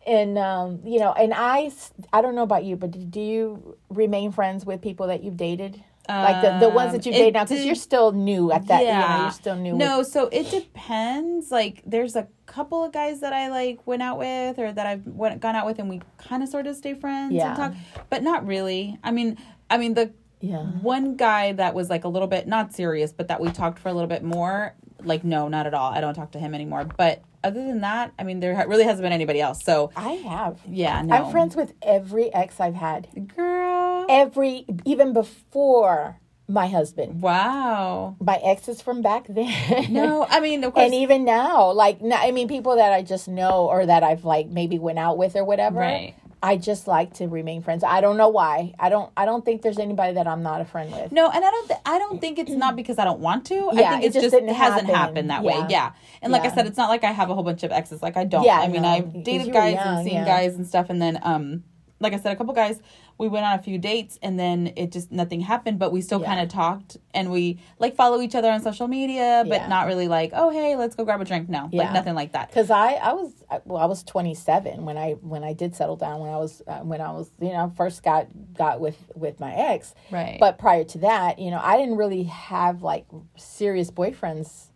and um you know and I, I don't know about you but do you remain friends with people that you've dated like the, the ones that you've Um, it now because you're still new at that you know you're still new with- No, so it depends. Like, there's a couple of guys that I like went out with, or that I've went gone out with, and we kind of sort of stay friends Yeah. and talk, but not really. I mean, I mean the Yeah. one guy that was like a little bit not serious, but that we talked for a little bit more. Like, no, not at all. I don't talk to him anymore. But other than that, I mean, there really hasn't been anybody else. So I have. yeah, no. I'm friends with every ex I've had. girl. Every, even before my husband. Wow. My exes from back then. No, I mean, of course. and even now, like, I mean, people that I just know or that I've like maybe went out with or whatever. Right. I just like to remain friends. I don't know why. I don't. I don't think there's anybody that I'm not a friend with. No, and I don't. Th- I don't think it's not because I don't want to. Yeah, I think it it's just just, hasn't happen. happened that Yeah. way. Yeah, and like I said, it's not like I have a whole bunch of exes. Like I don't. Yeah, I mean, no, I've dated guys young, and seen yeah. guys and stuff, and then um, like I said, a couple guys. We went on a few dates, and then it just nothing happened. But we still Yeah. kind of talked, and we like follow each other on social media, but Yeah. not really like, oh hey, let's go grab a drink. No, Yeah. like nothing like that. Because I, I was I- well, I was 27 when I when I did settle down when I was uh, when I was you know first got got with with my ex. Right. But prior to that, you know, I didn't really have like serious boyfriends.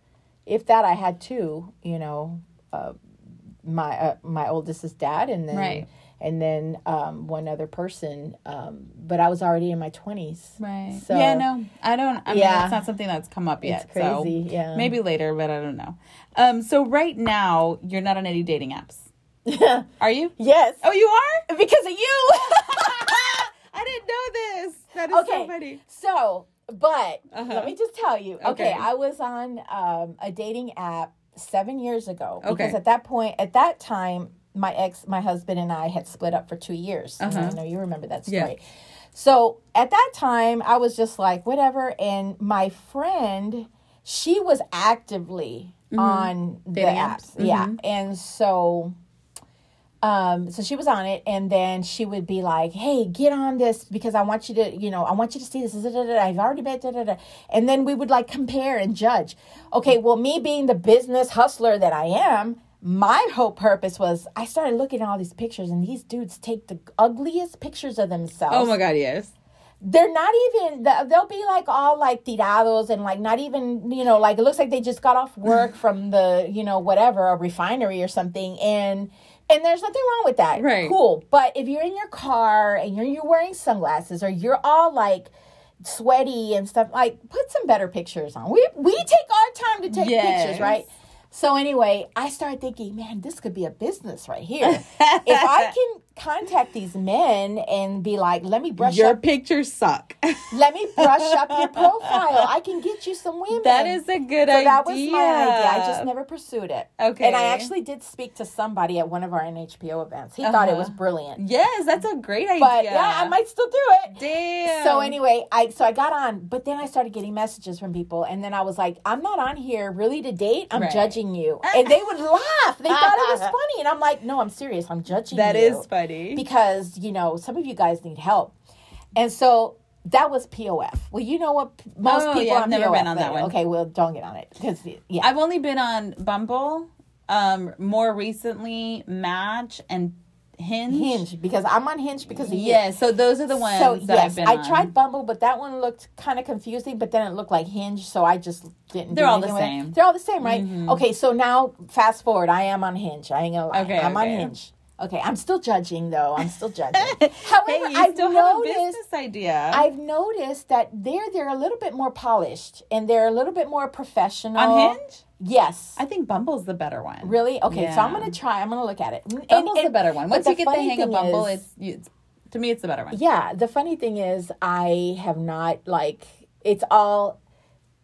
If that, I had two. You know, uh, my uh, my oldest is dad, and then Right. And then um, one other person. Um, but I was already in my 20s. Right. So yeah, no, I don't. I mean, Yeah. it's not something that's come up yet. it's crazy. So yeah. maybe later, but I don't know. Um, so right now you're not on any dating apps, are you? yes. Oh, you are. because of you. I didn't know this. That is okay. so funny. So, but Uh-huh. let me just tell you. Okay, Okay. I was on um, a dating app seven years ago because Okay. at that point, at that time, my ex, my husband, and I had split up for two years. I Uh-huh. know you remember that story. Yeah. So at that time, I was just like, whatever. And my friend, she was actively on the Mm-hmm. Apps. apps. Yeah. And so um, so she was on it, and then she would be like, "Hey, get on this because I want you to, you know, I want you to see this. Da, da, da, da. I've already been, and then we would like compare and judge. Okay, well, me being the business hustler that I am, my whole purpose was I started looking at all these pictures, and these dudes take the ugliest pictures of themselves Oh my god, yes. they're not even they'll be like all like tirados and like not even you know like it looks like they just got off work from the you know whatever a refinery or something and and there's nothing wrong with that Right. cool but if you're in your car and you're you're wearing sunglasses or you're all like sweaty and stuff like put some better pictures on we we take our time to take Yes. pictures right so anyway i started thinking man this could be a business right here. If i can contact these men and be like let me brush Your up pictures suck. let me brush up your profile. I can get you some women. that is a good so idea. that was my idea. I just never pursued it. Okay. And I actually did speak to somebody at one of our NHPO events. He thought it was Uh-huh. brilliant. Yes, that's a great idea. But yeah, I might still do it. Damn. So anyway, I so I got on, but then I started getting messages from people, and then I was like, I'm not on here really to date. I'm Right. judging you, and they would laugh. They thought it was funny, and I'm like, No, I'm serious. I'm judging that you is funny. Because you know some of you guys need help, and so that was POF. Well, you know what? Most Oh, people yeah, I've on never POF been on that one. Okay, well, don't get on it because yeah, I've only been on Bumble, um, more recently Match and Hinge. Hinge because I'm on Hinge because of you. Yeah, so those are the ones So that yes, I've been I tried Bumble, but that one looked kind of confusing. But then it looked like Hinge, so I just didn't. They're all the anything with it. same. Mm-hmm. They're all the same, right? Okay, so now fast forward. I am on Hinge. I ain't gonna lie. Okay, I'm on. Hinge. Okay, I'm still judging though. I'm still judging. However, Hey, you I've still have a noticed business idea. I've noticed that they're they're a little bit more polished and they're a little bit more professional. on Hinge? Yes. I think Bumble's the better one. Really? Okay, so I'm gonna try. I'm gonna look at it. And- Bumbles and- the better one. Once you get the hang of Bumble, is- it's, it's To me, it's the better one. Yeah, the funny thing is, I have not like it's all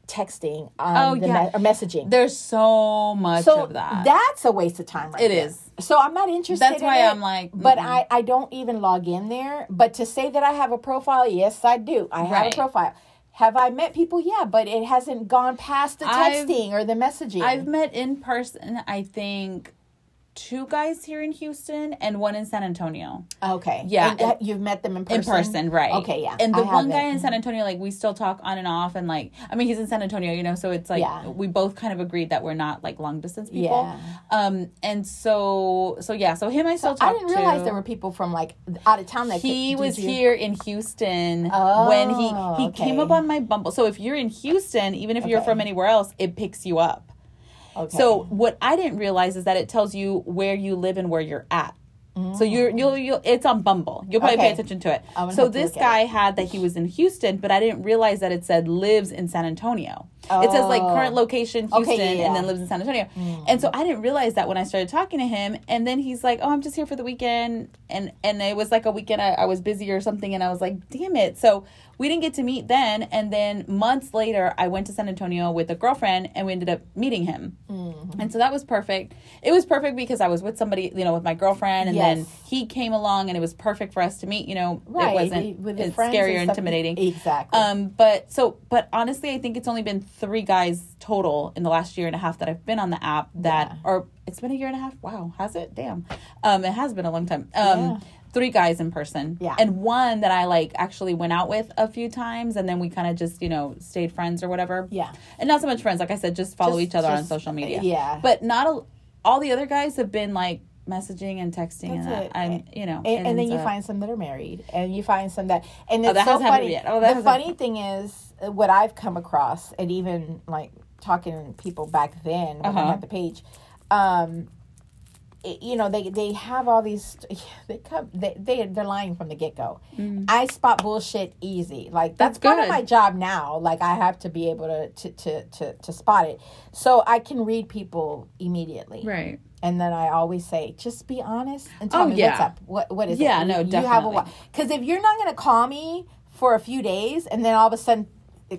texting, um, Oh, the yeah. me- or messaging. There's so much so of that. that's a waste of time. Right It there. is. So I'm not interested. That's in why it, I'm like, but mm-mm. I I don't even log in there. But to say that I have a profile, yes, I do. I have Right. a profile. Have I met people? Yeah, but it hasn't gone past the I've- texting or the messaging. I've met in person, I think, two guys here in Houston and one in San Antonio. okay. Yeah, And, and- you've met them in person. In person, right. Okay, yeah. And the I one guy in San Antonio, like, we still talk on and off. And, like, I mean, he's in San Antonio, you know, so it's like Yeah. we both kind of agreed that we're not, like, long distance people. Yeah. Um, and so, so yeah, so him I still I talk didn't realize to. there were people from like out of town that he could, was you- here in Houston when he Oh, he came up on my Bumble. So if you're in Houston, even if you're from anywhere else, it picks you up. Okay. So what I didn't realize is that it tells you where you live and where you're at. So you're you'll you'll it's on Bumble. You'll probably pay Mm. Attention to it. So to this guy had that he was in Houston, but I didn't realize that it said lives in San Antonio. It says like Oh. current location Houston Okay, yeah, and then lives in San Antonio. And so I didn't realize that when I started talking to him and then he's like, "Oh, I'm just here for the weekend." And and it was like a weekend I, I was busy or something and I was like, "Damn it." So we didn't get to meet then and then months later I went to San Antonio with a girlfriend and we ended up meeting him. Mm-hmm. And so that was perfect. It was perfect because I was with somebody, you know, with my girlfriend, and then he came along, and it was perfect for us to meet. You know, right it wasn't with scary or intimidating. Exactly. Um, but so, but honestly, I think it's only been three guys total in the last year and a half that I've been on the app. That Yeah. or it's been a year and a half. Wow, has it? Damn. Um, it has been a long time. Um. Yeah. Three guys in person, Yeah. and one that I like actually went out with a few times, and then we kind of just you know stayed friends or whatever. Yeah. and not so much friends. Like I said, just follow Just- each other on social media. yeah. but not a, all the other guys have been like messaging and texting, That's and it. I'm you know, and, and then you uh, find some that are married, and you find some that, and Oh, that so hasn't funny. yet. Oh, that the funny thing is, uh, what I've come across, and even like talking to people back then when Uh-huh. I had the page, um, it- you know, they they have all these. They come. They they they're lying from the get go. I spot bullshit easy. Like that's, Mm. That's part of my job now. Like I have to be able to to to to, to spot it. So I can read people immediately. right. And then I always say, just be honest and tell Oh, me what's up. What what is Yeah, it? Yeah, no, You have a definitely. Because if you're not going to call me for a few days and then all of a sudden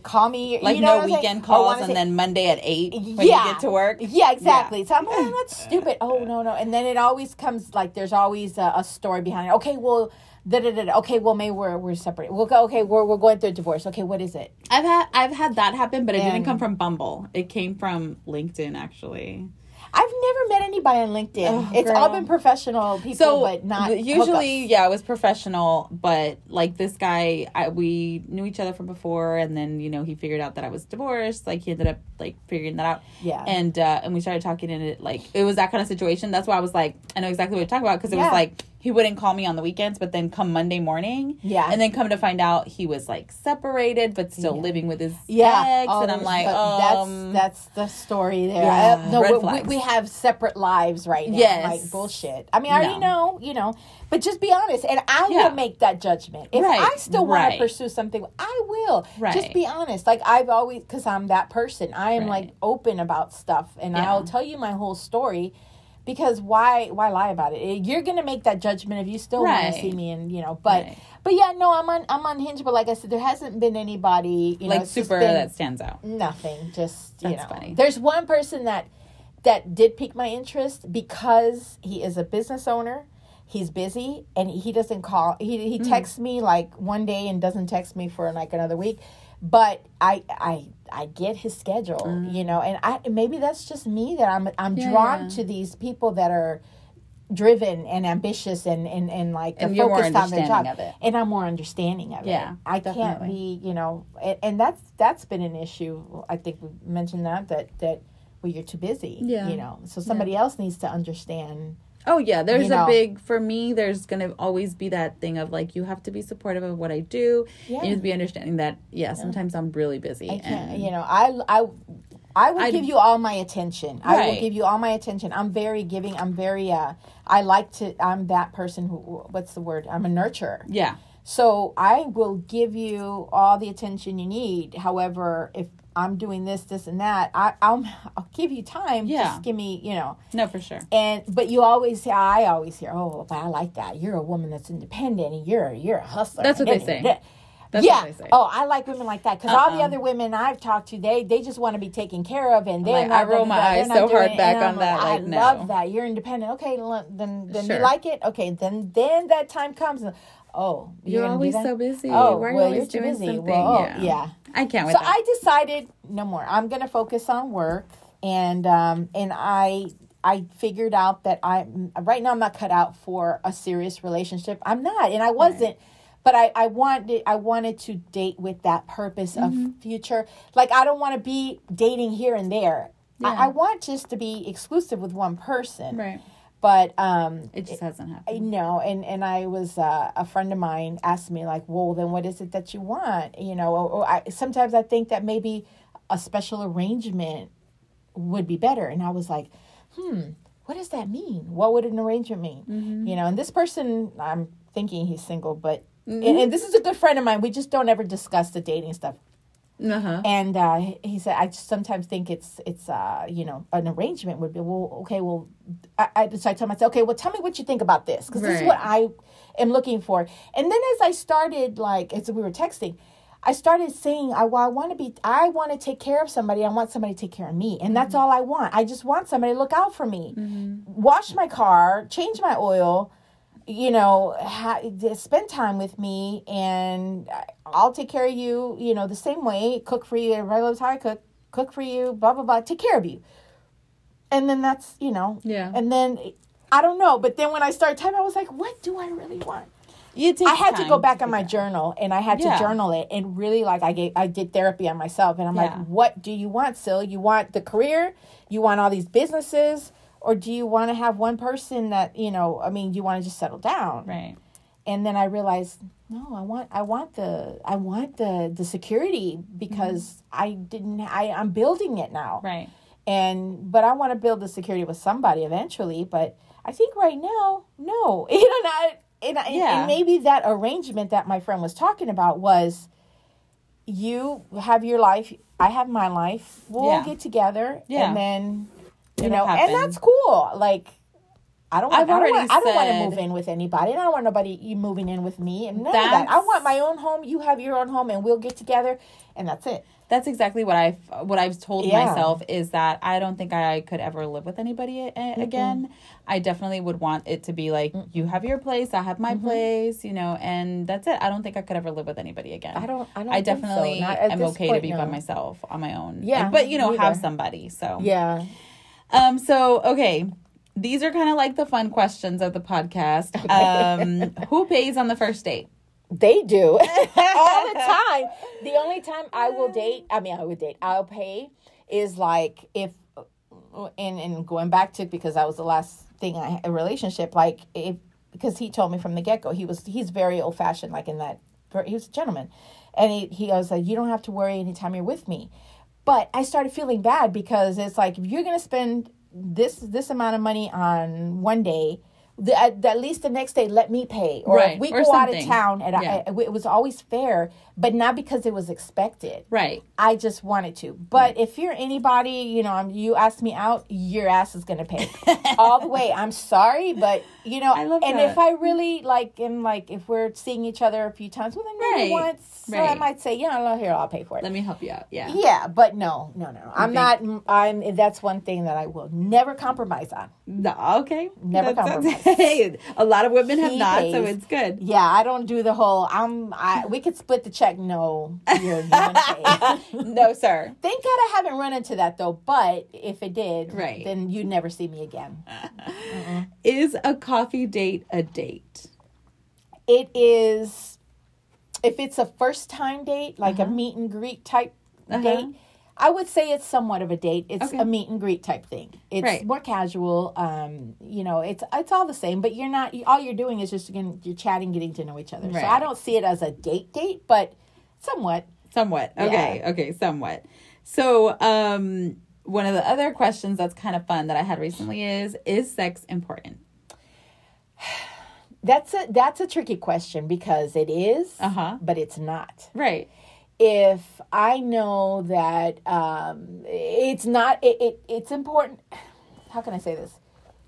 call me, Like you know no what I'm saying? weekend oh, calls and say- then Monday at eight when Yeah. you get to work. Yeah, exactly. So I'm like, oh, that's stupid. Oh no no, and then it always comes like there's always a, a story behind it. Okay, well. Da, da, da. Okay, well, maybe we're we're separate. We'll go. Okay, we're we're going through a divorce. Okay, what is it? I've had I've had that happen, but it didn't come from Bumble. It came from LinkedIn actually. I've never met anybody on LinkedIn. Oh, it's all been professional people, So but not usually, hookups. yeah, it was professional, but like this guy, I, we knew each other from before, and then you know he figured out that I was divorced. Like he ended up like figuring that out. Yeah. and uh, and we started talking, and it like it was that kind of situation. That's why I was like, I know exactly what you're talking about because it Yeah. was like he wouldn't call me on the weekends, but then come Monday morning, Yeah. and then come to find out he was like separated but still Yeah. living with his yeah, ex, oh, and I'm like, but um, that's that's the story there. Yeah, Uh, no, we, we, we have separate lives right now. Yes. like bullshit. I mean, I already No. know, you know, but just be honest, and I Yeah. will make that judgment. If Right, I still want right. to pursue something, I will. Right. Just be honest. Like I've always, because I'm that person. I am like open about stuff, and. I'll tell you my whole story. Because why why lie about it? Eh, you're gonna make that judgment if you still want to see me, and you know. But Right. but yeah, no, I'm on I'm unhinged. But like I said, there hasn't been anybody you know like just super been- that stands out. Nothing. Just you know. funny. There's one person that that did pique my interest because he is a business owner. He's busy and he doesn't call. He he hmm. texts me like one day and doesn't text me for like another week. But I I I get his schedule, mm. you know, and I maybe that's just me that I'm I'm. Yeah, drawn yeah. to these people that are driven and ambitious and and, and like And are you're more focused on their job of it. and I'm more understanding of Yeah, it. I can't be, you know, and, and that's that's been an issue. I think we mentioned that that that well, you're too busy. Yeah. you know, so somebody else needs to understand. Oh yeah, there's You a big for me. There's gonna always be that thing of like you have to be supportive of what I do. Yeah. You have to be understanding that yeah, sometimes I'm really busy. I can't, and you know, I I. I will I- give you all my attention. Right. I will give you all my attention. I'm very giving. I'm very. uh I like to. I'm that person who. What's the word? I'm a nurturer. yeah, So I will give you all the attention you need. However, if I'm doing this, this, and that. I, I'll I'll give you time. Yeah. Just give me, you know. No, for sure. And but you always say, I always hear, oh, but I like that. You're a woman that's independent, and you're you're a hustler. That's what they say. That's yeah. what they say. Oh, I like women like that because all the Uh-uh. other women I've talked to, they they just want to be taken care of, and they're like. I roll my eyes so hard it, back on I'm that, I no. love that. You're independent. Okay, then then Sure. you like it. Okay, then then that time comes. and, Oh, You're do always so busy. Oh, Why are well, always you're too doing busy. something? Well, yeah. yeah. I can't So that. I decided no more. I'm going to focus on work, and um, and I I figured out that I'm right now I'm not cut out for a serious relationship. I'm not, and I wasn't. But I, I wanted I wanted to date with that purpose Mm-hmm. of future. Like I don't want to be dating here and there. Yeah. I, I want just to be exclusive with one person. right. But um, It just hasn't happened. I know, and and I was uh, a friend of mine asked me like, well, then what is it that you want? You know, or, or I sometimes I think that maybe a special arrangement would be better, and I was like, hmm, what does that mean? What would an arrangement mean? Mm-hmm. You know, and this person, I'm thinking he's single, but Mm-hmm. and, and this is a good friend of mine. We just don't ever discuss the dating stuff. Uh huh. And uh, he said, I just sometimes think it's it's uh, you know an arrangement would be well okay well I, I so I told myself okay well tell me what you think about this because this is what I am looking for. And then as I started like as we were texting, I started saying I well, I want to be I want to take care of somebody. I want somebody to take care of me, and that's all I want. I just want somebody to look out for me, wash my car, change my oil you know, ha- spend time with me and I'll take care of you, you know, the same way, cook for you, regular how I cook, cook for you, blah, blah, blah, take care of you. And then that's, you know, Yeah. and then I don't know, but then when I started typing, I was like, what do I really want? I had to go back on my out. journal and I had Yeah. to journal it and really like I gave I did therapy on myself and I'm Yeah. like, what do you want, Sil? You want the career? You want all these businesses? Or do you want to have one person that, you know, I mean, you want to just settle down? Right. and then I realized, no, I want, I want the, I want the, the security because mm-hmm. I didn't, I, I'm building it now, Right. and but I want to build the security with somebody eventually. But I think right now, no, you know, not, and, Yeah. and maybe that arrangement that my friend was talking about was, you have your life, I have my life. We'll Yeah. get together, Yeah. and then, you It'll know, happen. and that's cool. Like. I don't want. I've I don't already want, I don't want to move in with anybody. and I don't want nobody moving in with me and none of that. I want my own home. You have your own home, and we'll get together, and that's it. That's exactly what I've what I've told Yeah. myself is that I don't think I could ever live with anybody a- again. I definitely would want it to be like you have your place, I have my Mm-hmm. place, you know, and that's it. I don't think I could ever live with anybody again. I don't. I don't. I so. definitely Not am okay to point, be by myself on my own. Yeah, but you know, have somebody. So Yeah. Um, so okay, these are kind of like the fun questions of the podcast. Um, who pays on the first date? They do all the time. The only time I will date, I mean, I would date, I'll pay is like if, and and going back to because that was the last thing I a relationship like if because he told me from the get go he was he's very old fashioned like in that he was a gentleman, and he he was like you don't have to worry anytime you're with me, but I started feeling bad because it's like if you're gonna spend this this amount of money on one day. The, at, at least the next day, let me pay, or Right, we or go out of town, and Yeah. I, it was always fair, but not because it was expected. Right. I just wanted to. But if you're anybody, you know, you ask me out, your ass is gonna pay all the way. I'm sorry, but you know, and that. if I really like, am like, if we're seeing each other a few times, well, then maybe Right, once, so I might say, yeah, no, here, I'll pay for it. Let me help you out. Yeah. yeah, but no, no, no. I'm not. I'm. That's one thing that I will never compromise on. No, okay. Never That's- compromise. Hey, a lot of women have He not, so it's good. Yeah, I don't do the whole. I'm. I. We could split the check. No, you're. you're gonna pay. no, sir. Thank God I haven't run into that though. But if it did, Right. then you'd never see me again. Is a coffee date a date? It is, if it's a first time date, like Uh-huh. a meet and greet type Uh-huh. date, I would say it's somewhat of a date. It's Okay. a meet and greet type thing. It's Right. more casual. Um, you know, it's it's all the same, but you're not. All you're doing is just again you're chatting, getting to know each other. So I don't see it as a date date, but somewhat. Somewhat. Okay. Okay. Somewhat. So, um, one of the other questions that's kind of fun that I had recently is: Is sex important? That's a that's a tricky question because it is, Uh huh. but it's not. Right. If I know that um, it's not, it, it it's important. How can I say this?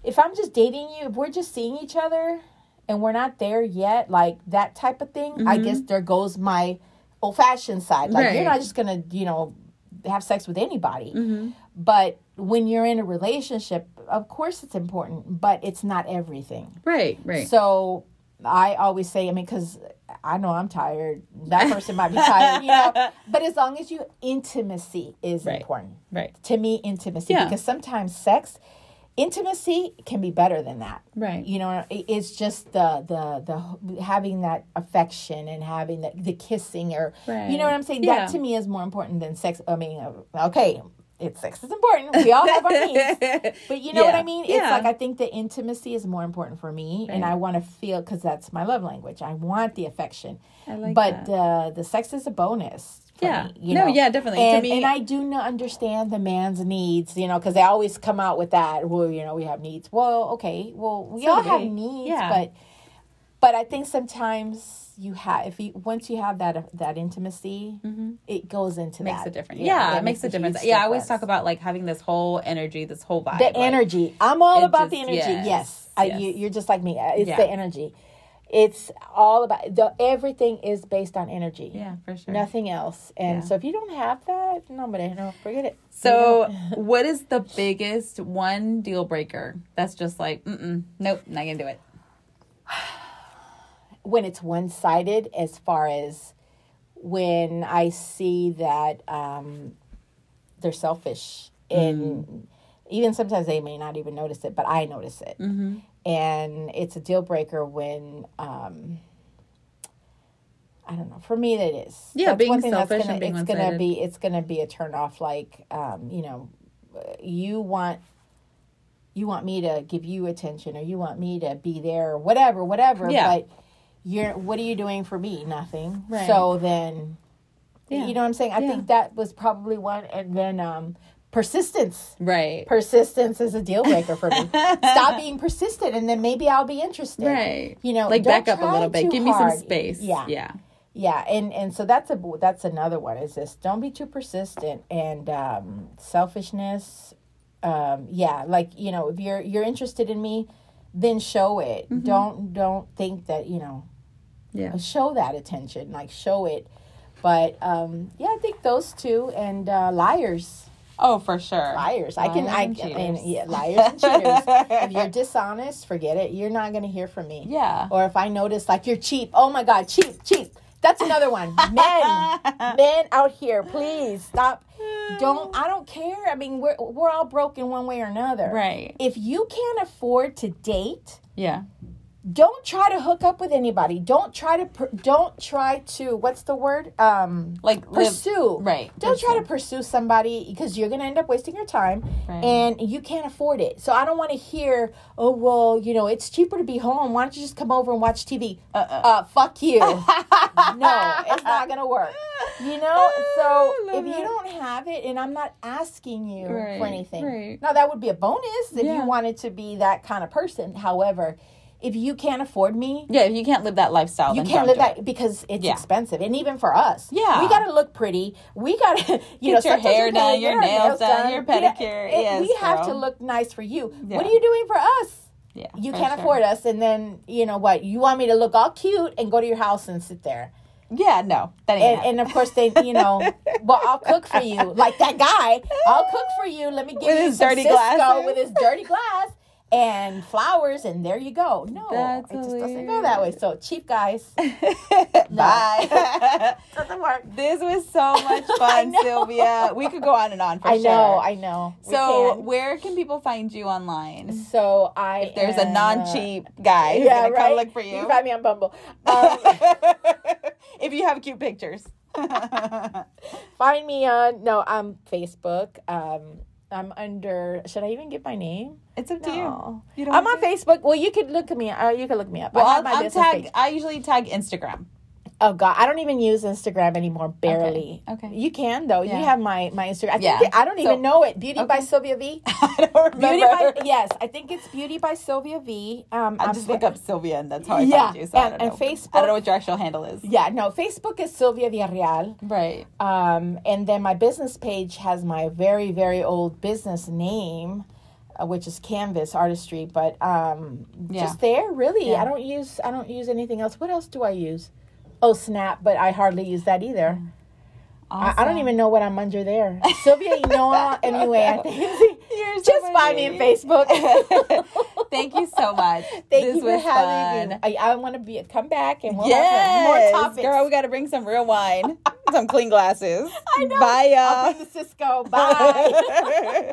If I'm just dating you, if we're just seeing each other and we're not there yet, like that type of thing, I guess there goes my old fashioned side. Like you're Mm-hmm. Not just gonna, you know, have sex with anybody. Mm-hmm. But when you're in a relationship, of course it's important, but it's not everything. Right, right. So I always say, I mean, because I know I'm tired. That person might be tired, you know. But as long as you intimacy is Right. important right, to me. Intimacy Yeah. because sometimes sex, intimacy can be better than that. right. You know, it's just the the the having that affection and having the the kissing or you know what I'm saying. Yeah. That to me is more important than sex. I mean, uh, okay. It's sex is important. We all have our needs. But you know what I mean? It's Yeah. like I think the intimacy is more important for me, and I want to feel because that's my love language. I want the affection, I like but that. uh, the sex is a bonus. Yeah. me, you No, know? yeah, definitely. To And, me- and I do not understand the man's needs, you know, because they always come out with that. Well, you know, we have needs. Well, okay, well, we So all have needs, Yeah. but but I think sometimes you have if you once you have that that intimacy, it goes into Mm-hmm. makes that. a difference. Yeah, it makes a difference. Yeah, I always talk about like having this whole energy, this whole vibe. the like- energy. I'm all about the energy. yes, Yes, I, yes. you, you're just like me. Uh, It's Yeah. the energy. It's all about the everything is based on energy. Yeah, for sure. Nothing else. And Yeah. so if you don't have that, nobody, no, forget it. So, what is the biggest one deal breaker? That's just like, mm nope, not gonna do it. when it's one sided, as far as when I see that um, they're selfish, and even sometimes they may not even notice it, but I notice it. Mm-hmm. And it's a deal breaker when. Um, I don't know. For me, that is. Yeah, being one thing that's selfish gonna, and being it's gonna be it's gonna be a turn off. Like, um, you know, you want you want me to give you attention, or you want me to be there, or whatever, whatever. Yeah. But you're what are you doing for me? Nothing. Right. So then, Yeah. you know what I'm saying? I Yeah. think that was probably one, and then um, persistence. Right. Persistence is a deal breaker for me. Stop being persistent, and then maybe I'll be interested. right. You know, like back up a little bit. Give me some space. Yeah, Yeah. yeah, and and so that's a that's another one. Is this don't be too persistent and um, selfishness. Um, yeah, like you know, if you're you're interested in me, then show it. Mm-hmm. Don't don't think that you know Yeah. show that attention. Like show it. But um, yeah, I think those two and uh, liars. Oh, for sure. Liars. I can. Liars I and can. cheaters. yeah, liars and cheaters. if you're dishonest, forget it. You're not going to hear from me. Yeah. Or if I notice like you're cheap, oh my God, cheap, cheap. That's another one. Men, men out here, please stop. Don't I don't care. I mean, we're we're all broken one way or another. Right. If you can't afford to date, Yeah. Don't try to hook up with anybody. Don't try to per, don't try to what's the word? Um Like live- pursue. right, Don't try to pursue somebody because you're going to end up wasting your time Right. and you can't afford it. So I don't want to hear, "Oh, well, you know, it's cheaper to be home. Why don't you just come over and watch TV?" Uh-uh. Uh, fuck you. no, it's not going to work. You know? So if you don't have it and I'm not asking you Right, for anything. right. Now that would be a bonus if Yeah. you wanted to be that kind of person. However, if you can't afford me, Yeah. If you can't live that lifestyle, you can't live that because it's Yeah. expensive, and even for us, Yeah. we got to look pretty. We got to, you know, your hair done, gotta your get our nails done, your You know, pedicure. Yes, we have to look nice for you. Yeah. What are you doing for us? Yeah. You can't sure. afford us, and then you know what? You want me to look all cute and go to your house and sit there, Yeah. No. That ain't. and, and of course they, you know, well, I'll cook for you, like that guy. I'll cook for you. Let me give With you his dirty Cisco glasses. with his dirty glass. And flowers, and there you go. No, That's it just doesn't go that way. So cheap guys, Bye. doesn't work. this was so much fun. Sylvia. We could go on and on for I sure. know, I know. So, can. where can people find you online? so I There's a non-cheap guy who's yeah, gonna right. come look for you. You can find me on Bumble. Um, if you have cute pictures. find me on no, I'm Facebook. Um, I'm under. Should I even give my name? It's up to No. you. You don't I'm on to? Facebook. Well, you could look at me. Uh, you could look me up. Well, I have my I'll business tag. page. I usually tag Instagram. Oh God, I don't even use Instagram anymore. Barely. Okay. You can though. Yeah. You have my my Instagram. I think Yeah. it- I don't So- even know it. Beauty by Sylvia V. I don't remember. Beauty by yes, I think it's Beauty by Sylvia V. Um, I I'm just ve- look up Sylvia and that's how I Yeah, find you. So I and- don't and know. I don't know what your actual handle is. Yeah, no. Facebook is Sylvia Villarreal. Right. Um, and then my business page has my very very old business name, uh, which is Canvas Artistry. But um, Yeah. just there, really. Yeah. I don't use I don't use anything else. What else do I use? Oh, Snap, but I hardly use that either. I, I don't even know what I'm under there. Sylvia Enoa. Anyway, I think You're so just find me on. Facebook. Thank you so much. Thank this you for was having fun. me. I, I want to be come back and we'll yes, have more topics. girl, we got to bring some real wine, some clean glasses. I know. Bye, I'll bring the Cisco. Bye.